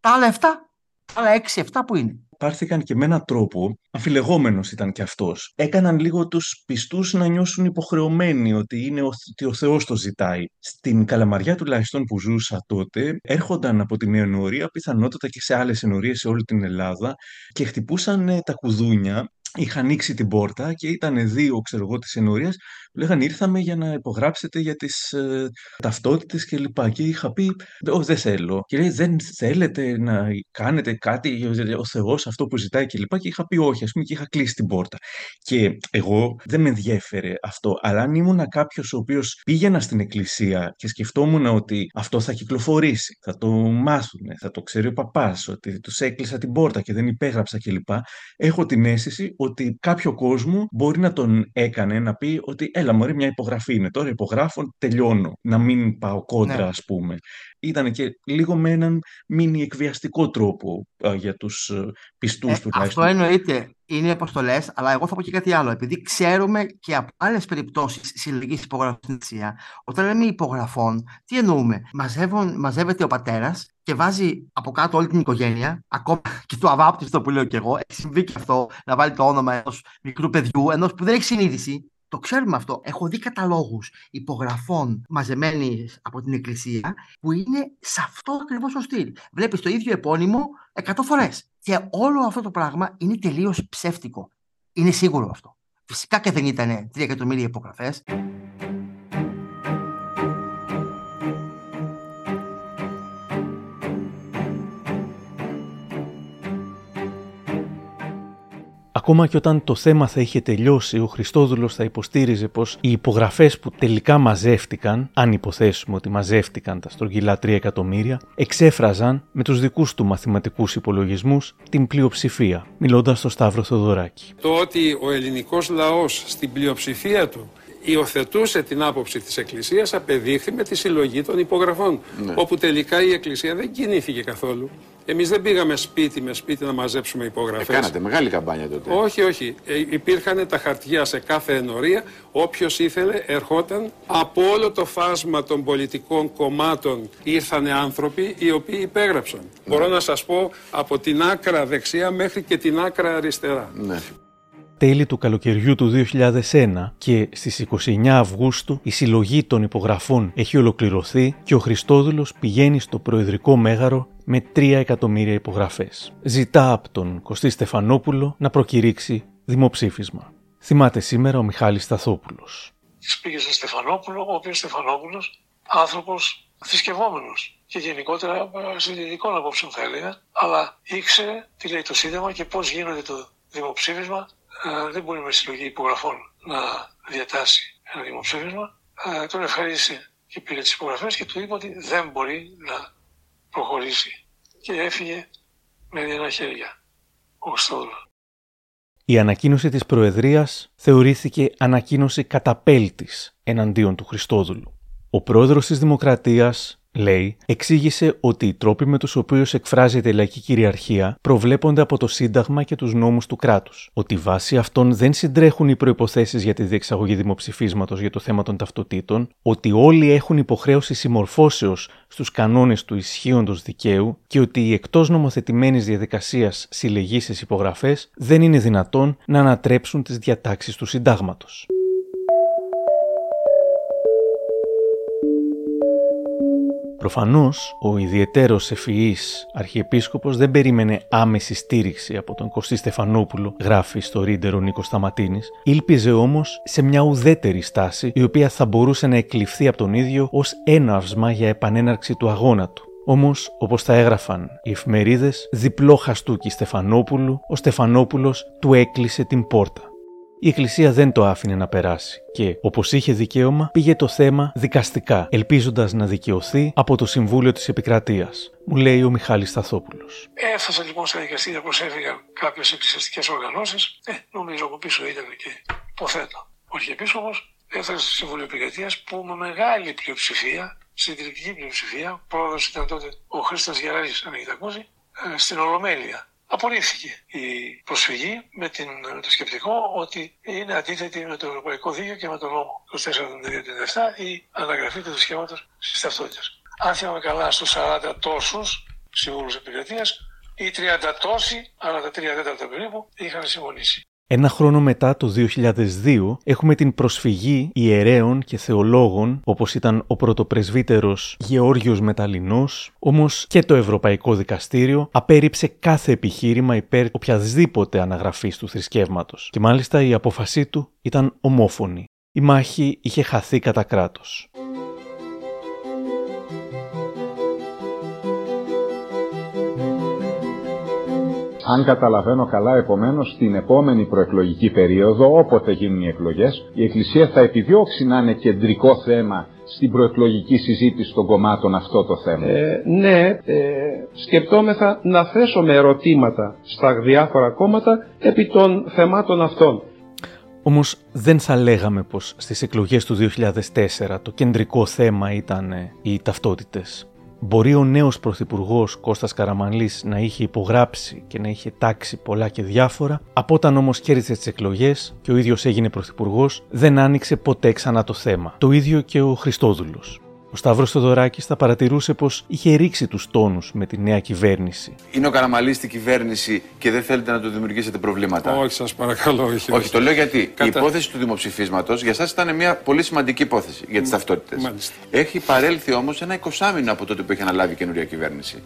Speaker 17: Τα άλλα 7, τα άλλα 6-7 που είναι.
Speaker 1: Πάρθηκαν και με έναν τρόπο, αμφιλεγόμενος ήταν και αυτός. Έκαναν λίγο τους πιστούς να νιώσουν υποχρεωμένοι ότι, είναι ο, ότι ο Θεός το ζητάει. Στην Καλαμαριά τουλάχιστον που ζούσα τότε, έρχονταν από την ενορία, πιθανότατα και σε άλλες ενορίες σε όλη την Ελλάδα και χτυπούσαν ε, τα κουδούνια Είχα ανοίξει την πόρτα και ήταν δύο, ξέρω εγώ, της ενορίας που λέγαν ήρθαμε για να υπογράψετε για τις ε, ταυτότητες και λοιπά. Και είχα πει, όχι δεν θέλω. Και λέει, δεν θέλετε να κάνετε κάτι για ο Θεός αυτό που ζητάει και λοιπά. Και είχα πει όχι, ας πούμε, και είχα κλείσει την πόρτα. Και εγώ δεν με ενδιέφερε αυτό. Αλλά αν ήμουν κάποιος ο οποίος πήγαινα στην εκκλησία και σκεφτόμουν ότι αυτό θα κυκλοφορήσει, θα το μάθουν, θα το ξέρει ο παπάς, ότι τους έκλεισα την πόρτα και δεν υπέγραψα κλπ. Έχω την αίσθηση ότι κάποιο κόσμο μπορεί να τον έκανε να πει ότι έλα μωρέ μια υπογραφή είναι τώρα υπογράφω τελειώνω να μην πάω κόντρα
Speaker 17: Ναι.
Speaker 1: ας πούμε ήταν και λίγο με έναν μίνι εκβιαστικό τρόπο α, για τους ε, πιστούς
Speaker 17: Ε, αυτό
Speaker 1: τουλάχιστον.
Speaker 17: εννοείται είναι αποστολές, αλλά εγώ θα πω και κάτι άλλο. Επειδή ξέρουμε και από άλλες περιπτώσεις συλλογής υπογραφών στην Εκκλησία, όταν λέμε υπογραφών, τι εννοούμε; Μαζεύουν, μαζεύεται ο πατέρας και βάζει από κάτω όλη την οικογένεια, ακόμα και το αβάπτιστο που λέω κι εγώ. Έχει συμβεί και αυτό να βάλει το όνομα ενός μικρού παιδιού, ενός που δεν έχει συνείδηση. Το ξέρουμε αυτό. Έχω δει καταλόγους υπογραφών μαζεμένοι από την Εκκλησία που είναι σε αυτό ακριβώς το στυλ. Βλέπεις το ίδιο επώνυμο 100 φορές. Και όλο αυτό το πράγμα είναι τελείως ψεύτικο. Είναι σίγουρο αυτό. Φυσικά και δεν ήταν 3 εκατομμύρια υπογραφές.
Speaker 1: Ακόμα και όταν το θέμα θα είχε τελειώσει, ο Χριστόδουλος θα υποστήριζε πως οι υπογραφές που τελικά μαζεύτηκαν, αν υποθέσουμε ότι μαζεύτηκαν τα στρογγυλά 3 εκατομμύρια, εξέφραζαν με τους δικούς του μαθηματικούς υπολογισμούς την πλειοψηφία, μιλώντας στο Σταύρο Θοδωράκη.
Speaker 27: Το ότι ο ελληνικός λαός στην πλειοψηφία του υιοθετούσε την άποψη της Εκκλησίας απεδείχθη με τη συλλογή των υπογραφών,
Speaker 28: Ναι.
Speaker 27: όπου τελικά η Εκκλησία δεν κινήθηκε καθόλου. Εμείς δεν πήγαμε σπίτι με σπίτι να μαζέψουμε
Speaker 28: Ε,
Speaker 27: υπογραφές.
Speaker 28: κάνατε μεγάλη καμπάνια τότε.
Speaker 27: Όχι, όχι. Ε, υπήρχαν τα χαρτιά σε κάθε ενορία. Όποιος ήθελε ερχόταν. Από όλο το φάσμα των πολιτικών κομμάτων ήρθαν άνθρωποι οι οποίοι υπέγραψαν. Μπορώ να σας πω από την άκρα δεξιά μέχρι και την άκρα αριστερά.
Speaker 28: Ναι.
Speaker 1: Τέλη του καλοκαιριού του 2001 και στις 29 Αυγούστου η συλλογή των υπογραφών έχει ολοκληρωθεί και ο Χριστόδουλος πηγαίνει στο Προεδρικό Μέγαρο με 3 εκατομμύρια υπογραφές. Ζητά από τον Κωστή Στεφανόπουλο να προκηρύξει δημοψήφισμα. Θυμάται σήμερα ο Μιχάλης Σταθόπουλος.
Speaker 8: πήγε στο Στεφανόπουλο, ο οποίος Στεφανόπουλος, άνθρωπος θρησκευόμενος και γενικότερα ε, συντηρητικών απόψεων θα έλεγα, αλλά ήξερε τι λέει το Σύνταγμα και πώς γίνεται το δημοψήφισμα. Ε, δεν μπορεί με συλλογή υπογραφών να διατάσει ένα δημοψήφισμα. Ε, τον ευχαρίστησε και πήρε τις υπογραφές και του είπε ότι δεν μπορεί να προχωρήσει. Και έφυγε με δυνατά χέρια ο Χριστόδουλος.
Speaker 1: Η ανακοίνωση της Προεδρίας θεωρήθηκε ανακοίνωση καταπέλτης εναντίον του Χριστόδουλου. Ο πρόεδρος της Δημοκρατίας, λέει, εξήγησε ότι οι τρόποι με τους οποίους εκφράζεται η λαϊκή κυριαρχία προβλέπονται από το Σύνταγμα και τους νόμους του κράτους. Ότι βάσει αυτών δεν συντρέχουν οι προϋποθέσεις για τη διεξαγωγή δημοψηφίσματος για το θέμα των ταυτοτήτων, ότι όλοι έχουν υποχρέωση συμμορφώσεως στους κανόνες του ισχύοντος δικαίου και ότι η εκτός νομοθετημένης διαδικασίας συλλεγή στις υπογραφές δεν είναι δυνατόν να ανατρέψουν τις διατάξεις του Συντάγματος. Προφανώς, ο ιδιαιτέρως ευφυής Αρχιεπίσκοπος δεν περίμενε άμεση στήριξη από τον Κωστή Στεφανόπουλο, γράφει στο Ρίντερ ο Νίκος Σταματίνης. Ήλπιζε όμως σε μια ουδέτερη στάση, η οποία θα μπορούσε να εκλειφθεί από τον ίδιο ως έναυσμα για επανέναρξη του αγώνα του. Όμως, όπως τα έγραφαν οι εφημερίδες, διπλό χαστούκι Στεφανόπουλου, ο Στεφανόπουλος του έκλεισε την πόρτα. Η Εκκλησία δεν το άφηνε να περάσει και, όπως είχε δικαίωμα, πήγε το θέμα δικαστικά, ελπίζοντας να δικαιωθεί από το Συμβούλιο της Επικρατείας, μου λέει ο Μιχάλης Σταθόπουλος.
Speaker 8: Έφτασε λοιπόν στα δικαστήρια, προσέφυγαν κάποιες εκκλησιαστικές οργανώσεις. Ε, νομίζω από πίσω ήταν και υποθέτω. Ο Αρχιεπίσκοπο έφτασε στο Συμβούλιο Επικρατείας που με μεγάλη πλειοψηφία, συντηρητική πλειοψηφία, πρόεδρο ήταν τότε ο Χρήστος Γεράρη, αν έχετε ακούσει, ε, στην Ολομέλεια. Απορρίφθηκε η προσφυγή με, την, με το σκεπτικό ότι είναι αντίθετη με το Ευρωπαϊκό Δίκαιο και με τον νόμο 24-37 η αναγραφή του θρησκεύματο στις ταυτότητες. Αν θυμάμαι καλά, στους 40 τόσους συμβούλους επικρατείας, οι 30 τόσοι, άρα τα 3 τέταρτα περίπου, είχαν συμφωνήσει.
Speaker 1: Ένα χρόνο μετά το 2002 έχουμε την προσφυγή ιερέων και θεολόγων όπως ήταν ο πρωτοπρεσβύτερος Γεώργιος Μεταλλινός, όμως και το Ευρωπαϊκό Δικαστήριο απέρριψε κάθε επιχείρημα υπέρ οποιασδήποτε αναγραφής του θρησκεύματος και μάλιστα η απόφασή του ήταν ομόφωνη. Η μάχη είχε χαθεί κατά κράτος.
Speaker 16: Αν καταλαβαίνω καλά, επομένως, στην επόμενη προεκλογική περίοδο, όποτε γίνουν οι εκλογές, η Εκκλησία θα επιδιώξει να είναι κεντρικό θέμα στην προεκλογική συζήτηση των κομμάτων αυτό το θέμα.
Speaker 9: Ε, ναι, ε, σκεπτόμεθα να θέσουμε ερωτήματα στα διάφορα κόμματα επί των θεμάτων αυτών.
Speaker 1: Όμως δεν θα λέγαμε πως στις εκλογές του 2004 το κεντρικό θέμα ήταν ε, οι ταυτότητες. Μπορεί ο νέος πρωθυπουργός Κώστας Καραμανλής να είχε υπογράψει και να είχε τάξει πολλά και διάφορα, από όταν όμως κέρδισε τις εκλογές και ο ίδιος έγινε πρωθυπουργός, δεν άνοιξε ποτέ ξανά το θέμα. Το ίδιο και ο Χριστόδουλος. Ο Σταύρος Θοδωράκης θα παρατηρούσε πως είχε ρίξει τους τόνους με τη νέα κυβέρνηση.
Speaker 28: Είναι ο Καραμαλής στην κυβέρνηση και δεν θέλετε να του δημιουργήσετε προβλήματα;
Speaker 27: Όχι, σας παρακαλώ, όχι.
Speaker 28: Όχι, το λέω γιατί
Speaker 27: Κατα-
Speaker 28: η υπόθεση του δημοψηφίσματος για σας ήταν μια πολύ σημαντική υπόθεση για τις ταυτότητες.
Speaker 27: Μάλιστα.
Speaker 28: Έχει παρέλθει όμως ένα εικοσάμινο από τότε που είχε αναλάβει η καινούρια κυβέρνηση.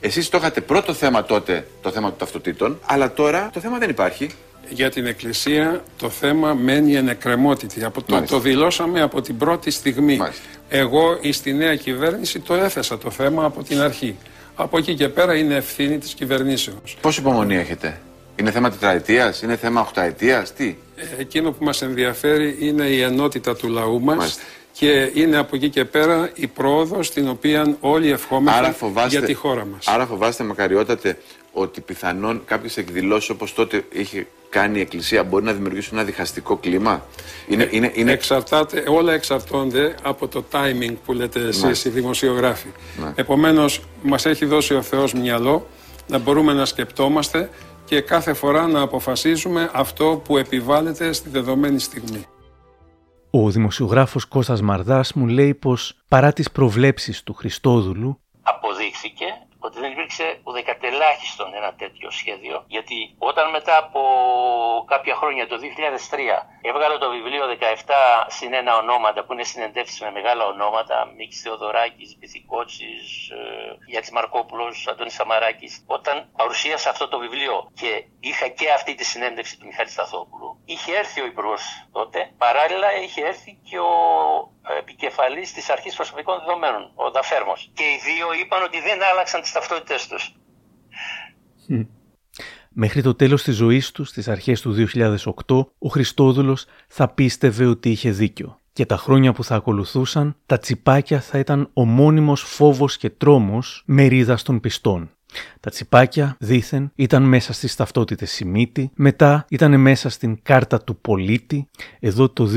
Speaker 28: Εσείς το είχατε πρώτο θέμα τότε, το θέμα των ταυτοτήτων, αλλά τώρα το θέμα δεν υπάρχει.
Speaker 27: Για την Εκκλησία το θέμα μένει ενεκρεμότητη. Από το,
Speaker 28: Μάλιστα.
Speaker 27: το δηλώσαμε από την πρώτη στιγμή. Εγώ στη νέα κυβέρνηση το έθεσα το θέμα από την αρχή. Από εκεί και πέρα είναι ευθύνη της κυβερνήσεως.
Speaker 28: Πόση υπομονή έχετε; Είναι θέμα τετραετίας, είναι θέμα οχταετίας, τι;
Speaker 27: Ε, Εκείνο που μας ενδιαφέρει είναι η ενότητα του λαού μας και είναι από εκεί και πέρα η πρόοδος την οποία όλοι ευχόμαστε
Speaker 28: Άρα φοβάστε,
Speaker 27: για τη χώρα μας.
Speaker 28: Άρα φοβάστε, μακαριότατε, ότι πιθανόν κάποιες εκδηλώσεις όπως τότε είχε κάνει η Εκκλησία μπορεί να δημιουργήσουν ένα διχαστικό κλίμα; Είναι, είναι, είναι...
Speaker 27: Εξαρτάται, όλα εξαρτώνται από το timing που λέτε εσείς
Speaker 28: Μάλιστα.
Speaker 27: οι δημοσιογράφοι.
Speaker 28: Ναι.
Speaker 27: Επομένως, μας έχει δώσει ο Θεός μυαλό να μπορούμε να σκεπτόμαστε και κάθε φορά να αποφασίζουμε αυτό που επιβάλλεται στη δεδομένη στιγμή.
Speaker 1: Ο δημοσιογράφος Κώστας Μαρδάς μου λέει πως παρά τις προβλέψεις του Χριστόδουλου
Speaker 14: αποδείχθηκε ότι δεν υπήρξε ουδεκατελάχιστον ένα τέτοιο σχέδιο. Γιατί όταν μετά από κάποια χρόνια, το 2003, έβγαλε το βιβλίο 17 συν ένα ονόματα, που είναι συνεντεύξεις με μεγάλα ονόματα, Μίκης Θεοδωράκης, Μπιθικότσης, ε, Γιάννης Μαρκόπουλος, Αντώνης Σαμαράκης, όταν παρουσίασα αυτό το βιβλίο και είχα και αυτή τη συνέντευξη του Μιχάλη Σταθόπουλου, είχε έρθει ο υπουργός τότε, παράλληλα είχε έρθει και ο επικεφαλής της αρχής προσωπικών δεδομένων, ο Δαφέρμος. Και οι δύο είπαν ότι δεν άλλαξαν τις ταυτότητες τους.
Speaker 1: Μέχρι το τέλος της ζωής τους, στις αρχές του 2008, ο Χριστόδουλος θα πίστευε ότι είχε δίκιο. Και τα χρόνια που θα ακολουθούσαν, τα τσιπάκια θα ήταν ο μόνιμος φόβος και τρόμος μερίδας των πιστών. Τα τσιπάκια, δήθεν, ήταν μέσα στις ταυτότητες Σιμίτη, μετά ήταν μέσα στην κάρτα του πολίτη. Εδώ το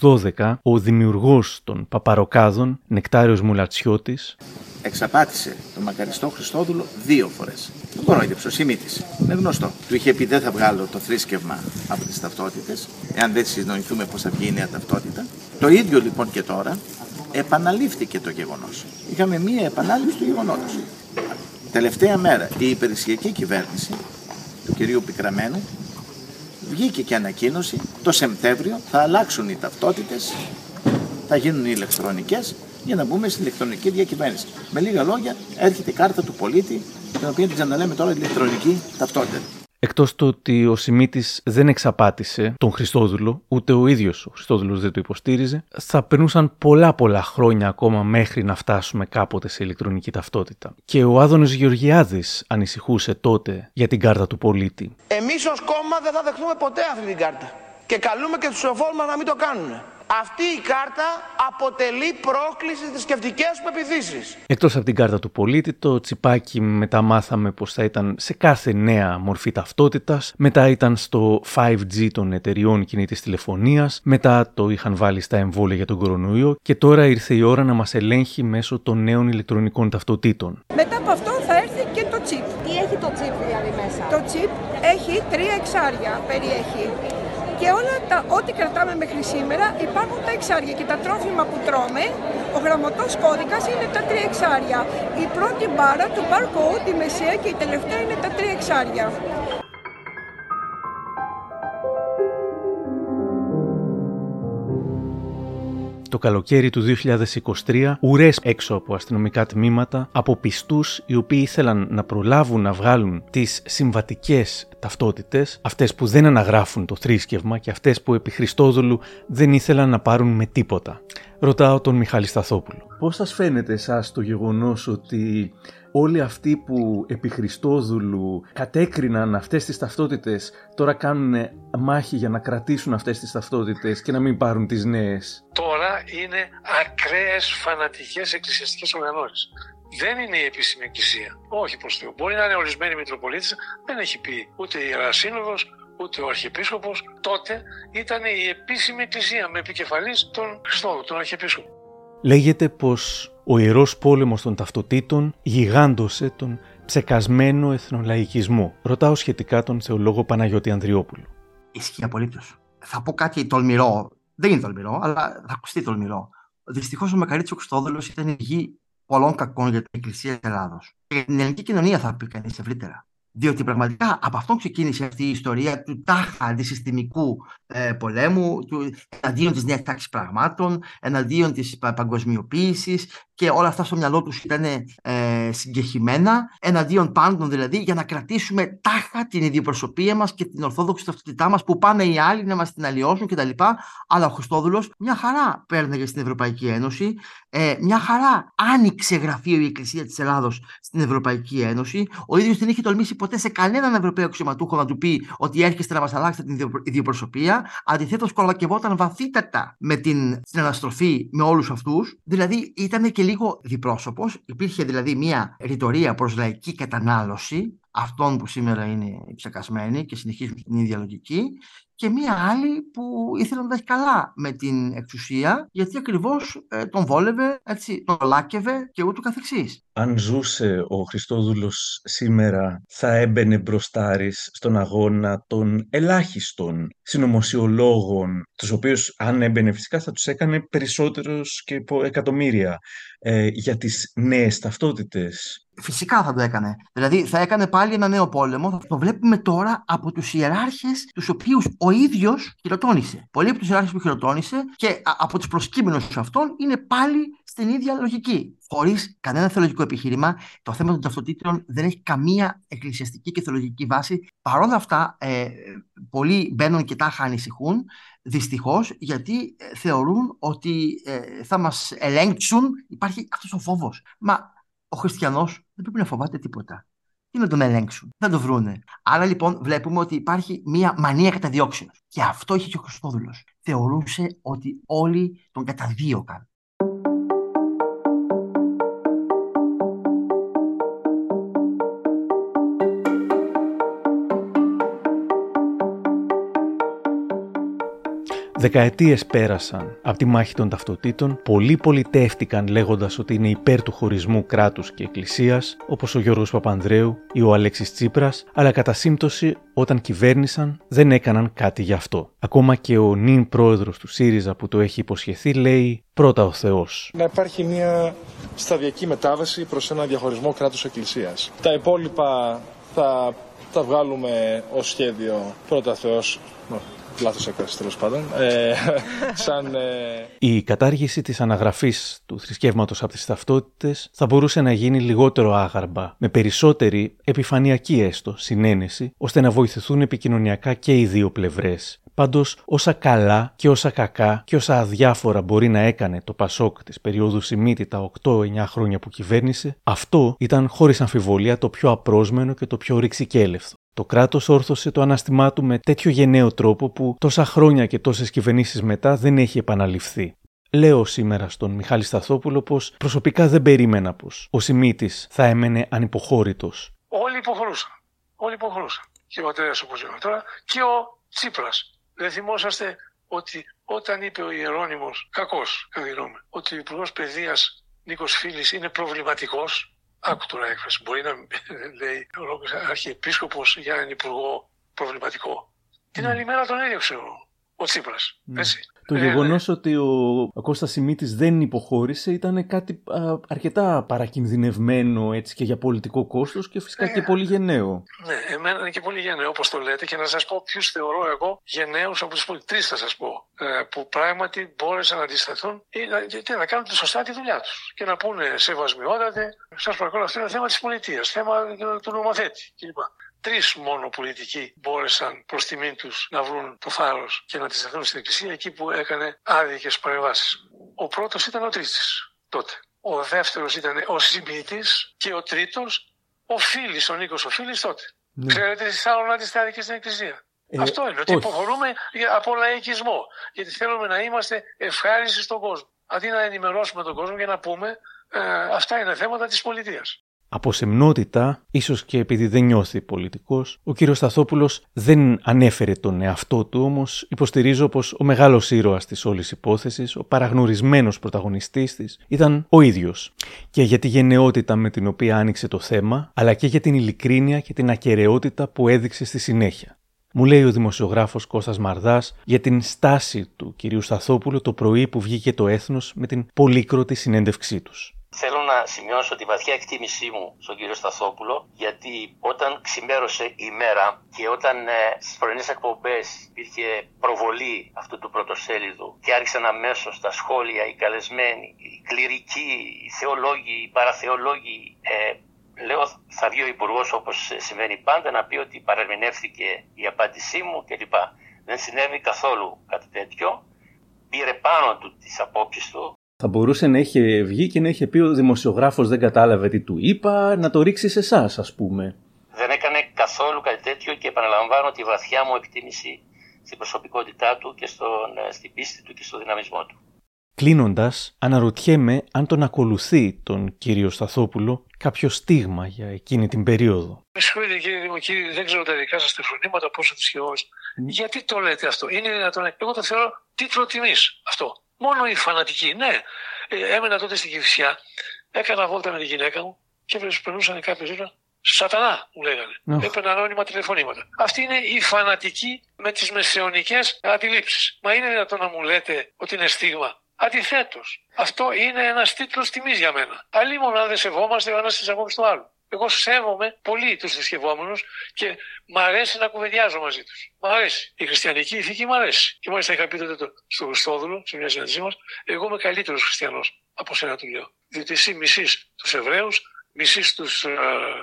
Speaker 1: 2012, ο δημιουργός των Παπαροκάδων, Νεκτάριος Μουλατσιώτης,
Speaker 29: εξαπάτησε τον μακαριστό Χριστόδουλο δύο φορές. Τον κορόιδεψε ο Σιμίτης. Είναι γνωστό. Του είχε πει: Δεν θα βγάλω το θρήσκευμα από τις ταυτότητες, εάν δεν συνοηθούμε πώς θα βγει η νέα ταυτότητα. Το ίδιο λοιπόν και τώρα επαναλήφθηκε το γεγονός. Είχαμε μία επανάληψη του γεγονότος. Τελευταία μέρα η υπηρεσιακή κυβέρνηση του κυρίου Πικραμένου βγήκε και ανακοίνωση το Σεπτέμβριο θα αλλάξουν οι ταυτότητες, θα γίνουν οι ηλεκτρονικές για να μπούμε στην ηλεκτρονική διακυβέρνηση. Με λίγα λόγια έρχεται η κάρτα του πολίτη την οποία την ξαναλέμε τώρα ηλεκτρονική ταυτότητα.
Speaker 1: Εκτός το ότι ο Σιμίτης δεν εξαπάτησε τον Χριστόδουλο, ούτε ο ίδιος ο Χριστόδουλος δεν το υποστήριζε, θα περνούσαν πολλά πολλά χρόνια ακόμα μέχρι να φτάσουμε κάποτε σε ηλεκτρονική ταυτότητα. Και ο Άδωνος Γεωργιάδης ανησυχούσε τότε για την κάρτα του πολίτη.
Speaker 30: Εμείς ως κόμμα δεν θα δεχτούμε ποτέ αυτή την κάρτα. Και καλούμε και τους εφόρμα να μην το κάνουν. Αυτή η κάρτα αποτελεί πρόκληση στις σκεφτικές μου επιθύσεις.
Speaker 1: Εκτός από την κάρτα του πολίτη, το τσιπάκι μετά μάθαμε πως θα ήταν σε κάθε νέα μορφή ταυτότητας, μετά ήταν στο 5G των εταιριών κινητής τηλεφωνίας, μετά το είχαν βάλει στα εμβόλια για τον κορονοϊό και τώρα ήρθε η ώρα να μας ελέγχει μέσω των νέων ηλεκτρονικών ταυτοτήτων.
Speaker 31: Μετά από αυτό θα έρθει και το chip. Τι έχει το chip δηλαδή μέσα; Το chip έχει τρία εξάρια, περιέχει. Και όλα τα, ό,τι κρατάμε μέχρι σήμερα υπάρχουν τα εξάρια και τα τρόφιμα που τρώμε, ο γραμματός κώδικας είναι τα τρία εξάρια. Η πρώτη μπάρα του barcode, η μεσαία και η τελευταία είναι τα τρία εξάρια.
Speaker 1: Το καλοκαίρι του 2023, ουρές έξω από αστυνομικά τμήματα, από πιστούς οι οποίοι ήθελαν να προλάβουν να βγάλουν τις συμβατικές ταυτότητες, αυτές που δεν αναγράφουν το θρήσκευμα και αυτές που επί Χριστόδουλου δεν ήθελαν να πάρουν με τίποτα. Ρωτάω τον Μιχάλη Σταθόπουλο. Πώς σας φαίνεται εσάς το γεγονός ότι όλοι αυτοί που επί Χριστόδουλου κατέκριναν αυτές τις ταυτότητες τώρα κάνουν μάχη για να κρατήσουν αυτές τις ταυτότητες και να μην πάρουν τις νέες.
Speaker 8: Τώρα είναι ακραίες φανατικές εκκλησιαστικές οργανώσεις. Δεν είναι η επίσημη εκκλησία. Όχι προς Θεού. Μπορεί να είναι ορισμένη Μητροπολίτης, δεν έχει πει ούτε η Ιερά Σύνοδος, ούτε ο Αρχιεπίσκοπος. Τότε ήταν η επίσημη εκκλησία με επικεφαλής τον Χριστόδουλο, τον Αρχιεπίσκοπο.
Speaker 1: Λέγεται πως ο Ιερός Πόλεμος των Ταυτοτήτων γιγάντωσε τον ψεκασμένο εθνολαϊκισμό. Ρωτάω σχετικά τον θεολόγο Παναγιώτη Ανδριόπουλο.
Speaker 17: Ισχύει απολύτως. Θα πω κάτι τολμηρό. Δεν είναι τολμηρό, αλλά θα ακουστεί τολμηρό. Δυστυχώς ο Μακαρίτσο Χριστόδουλος ήταν η γη πολλών κακών για την Εκκλησία τη Ελλάδος. Και για την ελληνική κοινωνία θα πει κανείς ευρύτερα. Διότι πραγματικά από αυτόν ξεκίνησε αυτή η ιστορία του τάχα αντισυστημικού ε, πολέμου, του, εναντίον της νέας τάξης πραγμάτων, εναντίον της πα- παγκοσμιοποίησης και όλα αυτά στο μυαλό τους ήταν ε, συγκεχημένα, εναντίον πάντων δηλαδή, για να κρατήσουμε τάχα την ιδιοπροσωπία μας και την ορθόδοξη ταυτότητά μας που πάνε οι άλλοι να μας την αλλοιώσουν κτλ. Αλλά ο Χριστόδουλος μια χαρά πέρναγε στην Ευρωπαϊκή Ένωση, ε, μια χαρά άνοιξε γραφείο η Εκκλησία της Ελλάδος στην Ευρωπαϊκή Ένωση. Ο ίδιος δεν είχε τολμήσει ποτέ ποτέ σε κανέναν Ευρωπαίο αξιωματούχο να του πει ότι έρχεστε να μας αλλάξετε την ιδιο- ιδιοπροσωπεία. Αντιθέτως, κολακευόταν βαθύτατα με την συναναστροφή με όλους αυτούς. Δηλαδή, ήταν και λίγο διπρόσωπος. Υπήρχε δηλαδή μια ρητορία προς λαϊκή κατανάλωση αυτών που σήμερα είναι ψεκασμένοι και συνεχίζουν την ίδια λογική και μία άλλη που ήθελε να τα έχει καλά με την εξουσία γιατί ακριβώς ε, τον βόλευε, έτσι, τον λάκευε και ούτω καθεξής.
Speaker 1: Αν ζούσε ο Χριστόδουλος σήμερα, θα έμπαινε μπροστάρης στον αγώνα των ελάχιστων συνωμοσιολόγων, τους οποίους αν έμπαινε φυσικά θα τους έκανε περισσότερους και από εκατομμύρια ε, για τις νέες ταυτότητες.
Speaker 17: Φυσικά θα το έκανε. Δηλαδή θα έκανε πάλι ένα νέο πόλεμο. Θα το βλέπουμε τώρα από τους ιεράρχες, τους οποίους ο ίδιος χειροτώνησε. Πολλοί από τους ιεράρχες που χειροτώνησε και α- από τους προσκύμενους αυτών είναι πάλι στην ίδια λογική. Χωρίς κανένα θεολογικό επιχείρημα, το θέμα των ταυτοτήτων δεν έχει καμία εκκλησιαστική και θεολογική βάση. Παρ' όλα αυτά, ε, πολλοί μπαίνουν και τάχα ανησυχούν, δυστυχώς, γιατί ε, θεωρούν ότι ε, θα μας ελέγξουν. Υπάρχει αυτός ο φόβος. Μα ο χριστιανός δεν πρέπει να φοβάται τίποτα. Τι να τον ελέγξουν, δεν το βρούνε. Άρα λοιπόν βλέπουμε ότι υπάρχει μία μανία καταδιώξεως. Και αυτό είχε και ο Χριστόδουλος. Θεωρούσε ότι όλοι τον καταδίωκαν.
Speaker 1: Δεκαετίες πέρασαν από τη μάχη των ταυτοτήτων, πολλοί πολιτεύτηκαν λέγοντας ότι είναι υπέρ του χωρισμού κράτους και εκκλησίας, όπως ο Γιώργος Παπανδρέου ή ο Αλέξης Τσίπρας, αλλά κατά σύμπτωση όταν κυβέρνησαν δεν έκαναν κάτι γι' αυτό. Ακόμα και ο νυν πρόεδρος του ΣΥΡΙΖΑ που το έχει υποσχεθεί λέει «Πρώτα ο Θεός».
Speaker 32: να υπάρχει μια σταδιακή μετάβαση προς ένα διαχωρισμό κράτους εκκλησίας. Τα υπόλοιπα θα τα βγάλουμε ως σχέδιο πρώτα Θεός, Ω, λάθος έκφραση τέλος πάντων, ε, σαν ε,
Speaker 1: Η κατάργηση της αναγραφής του θρησκεύματος από τις ταυτότητες θα μπορούσε να γίνει λιγότερο άγαρμπα, με περισσότερη επιφανειακή έστω συνένεση, ώστε να βοηθηθούν επικοινωνιακά και οι δύο πλευρές. Πάντως, όσα καλά και όσα κακά και όσα αδιάφορα μπορεί να έκανε το Πασόκ της περίοδου Σιμίτη τα 8-9 χρόνια που κυβέρνησε, αυτό ήταν χωρίς αμφιβολία το πιο απρόσμενο και το πιο ρηξικέλευθο. Το κράτος όρθωσε το ανάστημά του με τέτοιο γενναίο τρόπο που τόσα χρόνια και τόσες κυβερνήσεις μετά δεν έχει επαναληφθεί. Λέω σήμερα στον Μιχάλη Σταθόπουλο πως προσωπικά δεν περίμενα πως ο Σιμίτης θα έμενε ανυποχώρητος.
Speaker 8: Όλοι υποχωρούσαν. Όλοι υποχωρούσαν. Και ο πατέρα όπως λέμε τώρα και ο Τσίπρας. Δεν θυμόσαστε ότι όταν είπε ο Ιερώνυμο, κακός, κατά τη γνώμη, μου, ότι ο Υπουργός Παιδείας Νίκος Φίλης είναι προβληματικός; Άκου τώρα έκφραση. Μπορεί να λέει ο Αρχιεπίσκοπος για έναν Υπουργό προβληματικό. Την άλλη μέρα τον έδιωξε ο, ο Τσίπρας. Έτσι.
Speaker 1: Το
Speaker 8: Ε,
Speaker 1: γεγονός ότι ο, ο Κώστας Σιμίτης δεν υποχώρησε ήταν κάτι α, αρκετά παρακινδυνευμένο έτσι και για πολιτικό κόστος και φυσικά και πολύ γενναίο.
Speaker 8: Ναι, εμένα είναι και πολύ γενναίο όπως το λέτε και να σας πω ποιους θεωρώ εγώ γενναίους από τους πολιτικού. Τρει θα σας πω. ε, που πράγματι μπόρεσαν να αντισταθούν ή να, και να κάνουν σωστά τη δουλειά τους. Και να πούνε σεβασμιότατε, σας παρακαλώ, αυτό είναι θέμα της πολιτείας, θέμα ε, του νομοθέτη κλπ. Τρεις μόνο πολιτικοί μπόρεσαν προς τιμήν τους να βρουν το θάρρος και να αντισταθούν στην Εκκλησία εκεί που έκανε άδικες παρεμβάσεις. Ο πρώτος ήταν ο Τρίτης τότε. Ο δεύτερος ήταν ο Σιμίτη και ο τρίτος ο Φίλης, ο Νίκος ο Φίλης τότε.
Speaker 1: Ναι.
Speaker 8: Ξέρετε τι άλλο αντιστάθηκε στην Εκκλησία;
Speaker 1: Ε,
Speaker 8: Αυτό είναι, ότι
Speaker 1: όχι.
Speaker 8: υποχωρούμε για- από λαϊκισμό. Γιατί θέλουμε να είμαστε ευχάριστοι στον κόσμο. Αντί να ενημερώσουμε τον κόσμο για να πούμε ε, αυτά είναι θέματα της πολιτείας.
Speaker 1: Από σεμνότητα, ίσως και επειδή δεν νιώθει πολιτικός, ο κύριος Σταθόπουλος δεν ανέφερε τον εαυτό του, όμως υποστηρίζω πως ο μεγάλος ήρωας της όλης υπόθεσης, ο παραγνωρισμένος πρωταγωνιστής της, ήταν ο ίδιος. Και για τη γενναιότητα με την οποία άνοιξε το θέμα, αλλά και για την ειλικρίνεια και την ακαιρεότητα που έδειξε στη συνέχεια. Μου λέει ο δημοσιογράφος Κώστας Μαρδάς για την στάση του κυρίου Σταθόπουλου το πρωί που βγήκε το έθνος με την πολύκροτη συνέντευξή τους.
Speaker 14: Θέλω να σημειώσω τη βαθιά εκτίμησή μου στον κύριο Σταθόπουλο, γιατί όταν ξημέρωσε η μέρα και όταν ε, στις πρωινές εκπομπές υπήρχε προβολή αυτού του πρωτοσέλιδου και άρχισαν αμέσως τα σχόλια, οι καλεσμένοι, οι κληρικοί, οι θεολόγοι, οι παραθεολόγοι, ε, λέω θα βγει ο υπουργός όπως συμβαίνει πάντα να πει ότι παρερμηνεύθηκε η απάντησή μου κλπ. Δεν συνέβη καθόλου κάτι τέτοιο. Πήρε πάνω του τις απόψεις του,
Speaker 1: Θα μπορούσε να είχε βγει και να είχε πει ο δημοσιογράφος δεν κατάλαβε τι του είπα, να το ρίξει σε εσάς, ας πούμε.
Speaker 14: δεν έκανε τέτοιο και επαναλαμβάνω τη βαθιά μου εκτίμηση στην προσωπικότητά του και στον, ε, στην πίστη του και στο δυναμισμό του.
Speaker 1: Κλείνοντας, αναρωτιέμαι αν τον ακολουθεί τον κύριο Σταθόπουλο κάποιο στίγμα για εκείνη την περίοδο.
Speaker 8: Με συγχωρείτε κύριε Δημοκύρη, δεν ξέρω τα δικά σας τηλεφωνήματα, πόσο θρησκευόμαστε. Γιατί το λέτε αυτό, Είναι δυνατόν. Εγώ το θεωρώ τίτλο τιμή αυτό; Μόνο οι φανατικοί. Ναι, ε, έμενα τότε στην Κυφσιά, έκανα βόλτα με τη γυναίκα μου και περνούσαν κάποιοι ζήτημα. Σατανά, μου λέγανε. Oh. Έπαιρνα ανώνυμα τηλεφωνήματα. Αυτή είναι η φανατική με τις μεσαιωνικές αντιλήψεις. Μα είναι δυνατόν να μου λέτε ότι είναι στίγμα; Αντιθέτως, αυτό είναι ένας τίτλος τιμής για μένα. Αλλή μόνο δεν σεβόμαστε ο ένας τις απόψεις του άλλου. Εγώ σέβομαι πολύ τους θρησκευόμενους και μ' αρέσει να κουβεντιάζω μαζί τους. Μ' αρέσει. Η χριστιανική ηθική μ' αρέσει. Και μάλιστα είχα πει τότε το, στο Χριστόδουλο, σε μια συνάντησή μας, εγώ είμαι καλύτερος χριστιανός από σένα του λέω. Διότι εσύ μισείς τους Εβραίους, μισείς τους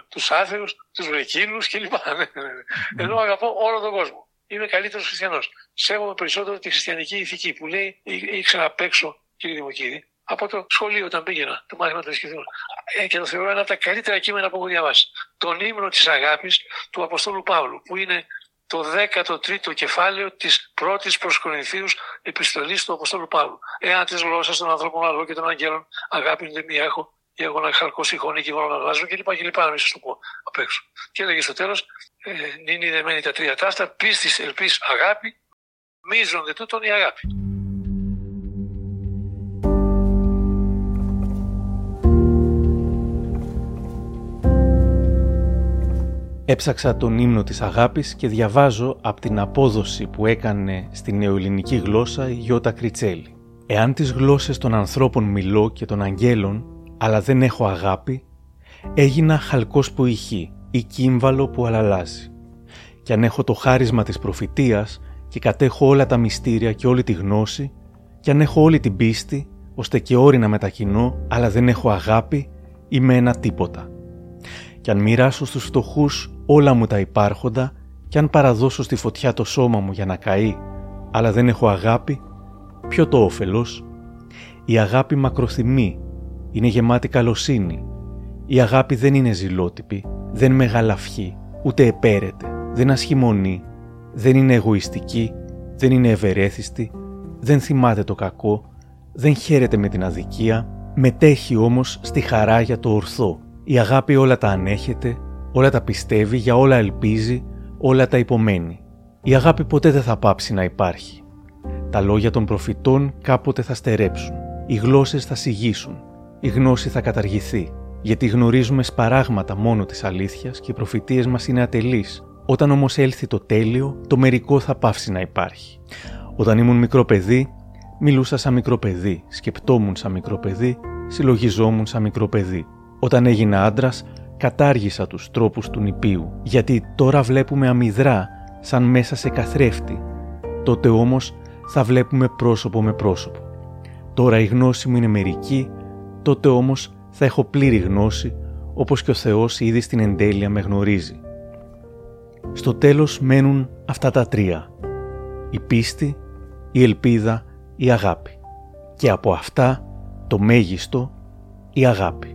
Speaker 8: τους ε, άθεους, τους Βρεκίνους κλπ. Ενώ αγαπώ όλο τον κόσμο. Είμαι καλύτερος χριστιανός. Σέβομαι περισσότερο τη χριστιανική ηθική που λέει ήξερα απ' έξω, κύριε Δημοκίδη, από το σχολείο όταν πήγαινα, το μάθημα του θρησκευτικού. Ε, και το θεωρώ ένα από τα καλύτερα κείμενα που έχω διαβάσει. Τον ύμνο της αγάπης του Αποστόλου Παύλου, που είναι το 13ο κεφάλαιο της πρώτης προ Κορινθίου επιστολής του Αποστόλου Παύλου. Εάν τη γλώσσα των ανθρώπων αλλού και των αγγέλων αγάπη δεν μία έχω, ή εγώ να χαρκώ συγχώνει και εγώ να αλλάζω κλπ. κλπ. Να μην σας το πω απ' έξω. Και έλεγε στο τέλος, ε, νυν δεμένη τα τρία τάστα, πίστη, ελπής, αγάπη, μίζον δε τούτον η αγάπη.
Speaker 1: Έψαξα τον ύμνο της αγάπης και διαβάζω από την απόδοση που έκανε στη νεοελληνική γλώσσα η Γιώτα Κριτσέλη. Εάν τις γλώσσες των ανθρώπων μιλώ και των αγγέλων, αλλά δεν έχω αγάπη, έγινα χαλκός που ηχεί ή κύμβαλο που αλαλάζει. Και αν έχω το χάρισμα της προφητείας και κατέχω όλα τα μυστήρια και όλη τη γνώση, και αν έχω όλη την πίστη, ώστε και όρη να μετακινώ, αλλά δεν έχω αγάπη, είμαι ένα τίποτα. Και αν μοιράσω στους φτωχούς όλα μου τα υπάρχοντα, και αν παραδώσω στη φωτιά το σώμα μου για να καεί, αλλά δεν έχω αγάπη, ποιο το όφελος; Η αγάπη μακροθυμεί, είναι γεμάτη καλοσύνη. Η αγάπη δεν είναι ζηλότυπη, δεν μεγαλαυχεί, ούτε επέρεται, δεν ασχημονεί, δεν είναι εγωιστική, δεν είναι ευερέθιστη, δεν θυμάται το κακό, δεν χαίρεται με την αδικία, μετέχει όμως στη χαρά για το ορθό. Η αγάπη όλα τα ανέχεται, όλα τα πιστεύει, για όλα ελπίζει, όλα τα υπομένει. Η αγάπη ποτέ δεν θα πάψει να υπάρχει. Τα λόγια των προφητών κάποτε θα στερέψουν. Οι γλώσσες θα σιγήσουν. Η γνώση θα καταργηθεί. Γιατί γνωρίζουμε σπαράγματα μόνο της αλήθειας και οι προφητείες μας είναι ατελείς. Όταν όμως έλθει το τέλειο, το μερικό θα πάψει να υπάρχει. Όταν ήμουν μικρό παιδί, μιλούσα σαν μικρό παιδί, σκεπτόμουν σαν μικρό παιδί, συλλογιζόμουν σαν μικρό παιδί. Όταν έγινα άντρας, κατάργησα τους τρόπους του νηπίου, γιατί τώρα βλέπουμε αμυδρά, σαν μέσα σε καθρέφτη. Τότε όμως θα βλέπουμε πρόσωπο με πρόσωπο. Τώρα η γνώση μου είναι μερική, τότε όμως θα έχω πλήρη γνώση, όπως και ο Θεός ήδη στην εντέλεια με γνωρίζει. Στο τέλος μένουν αυτά τα τρία. Η πίστη, η ελπίδα, η αγάπη. Και από αυτά το μέγιστο, η αγάπη.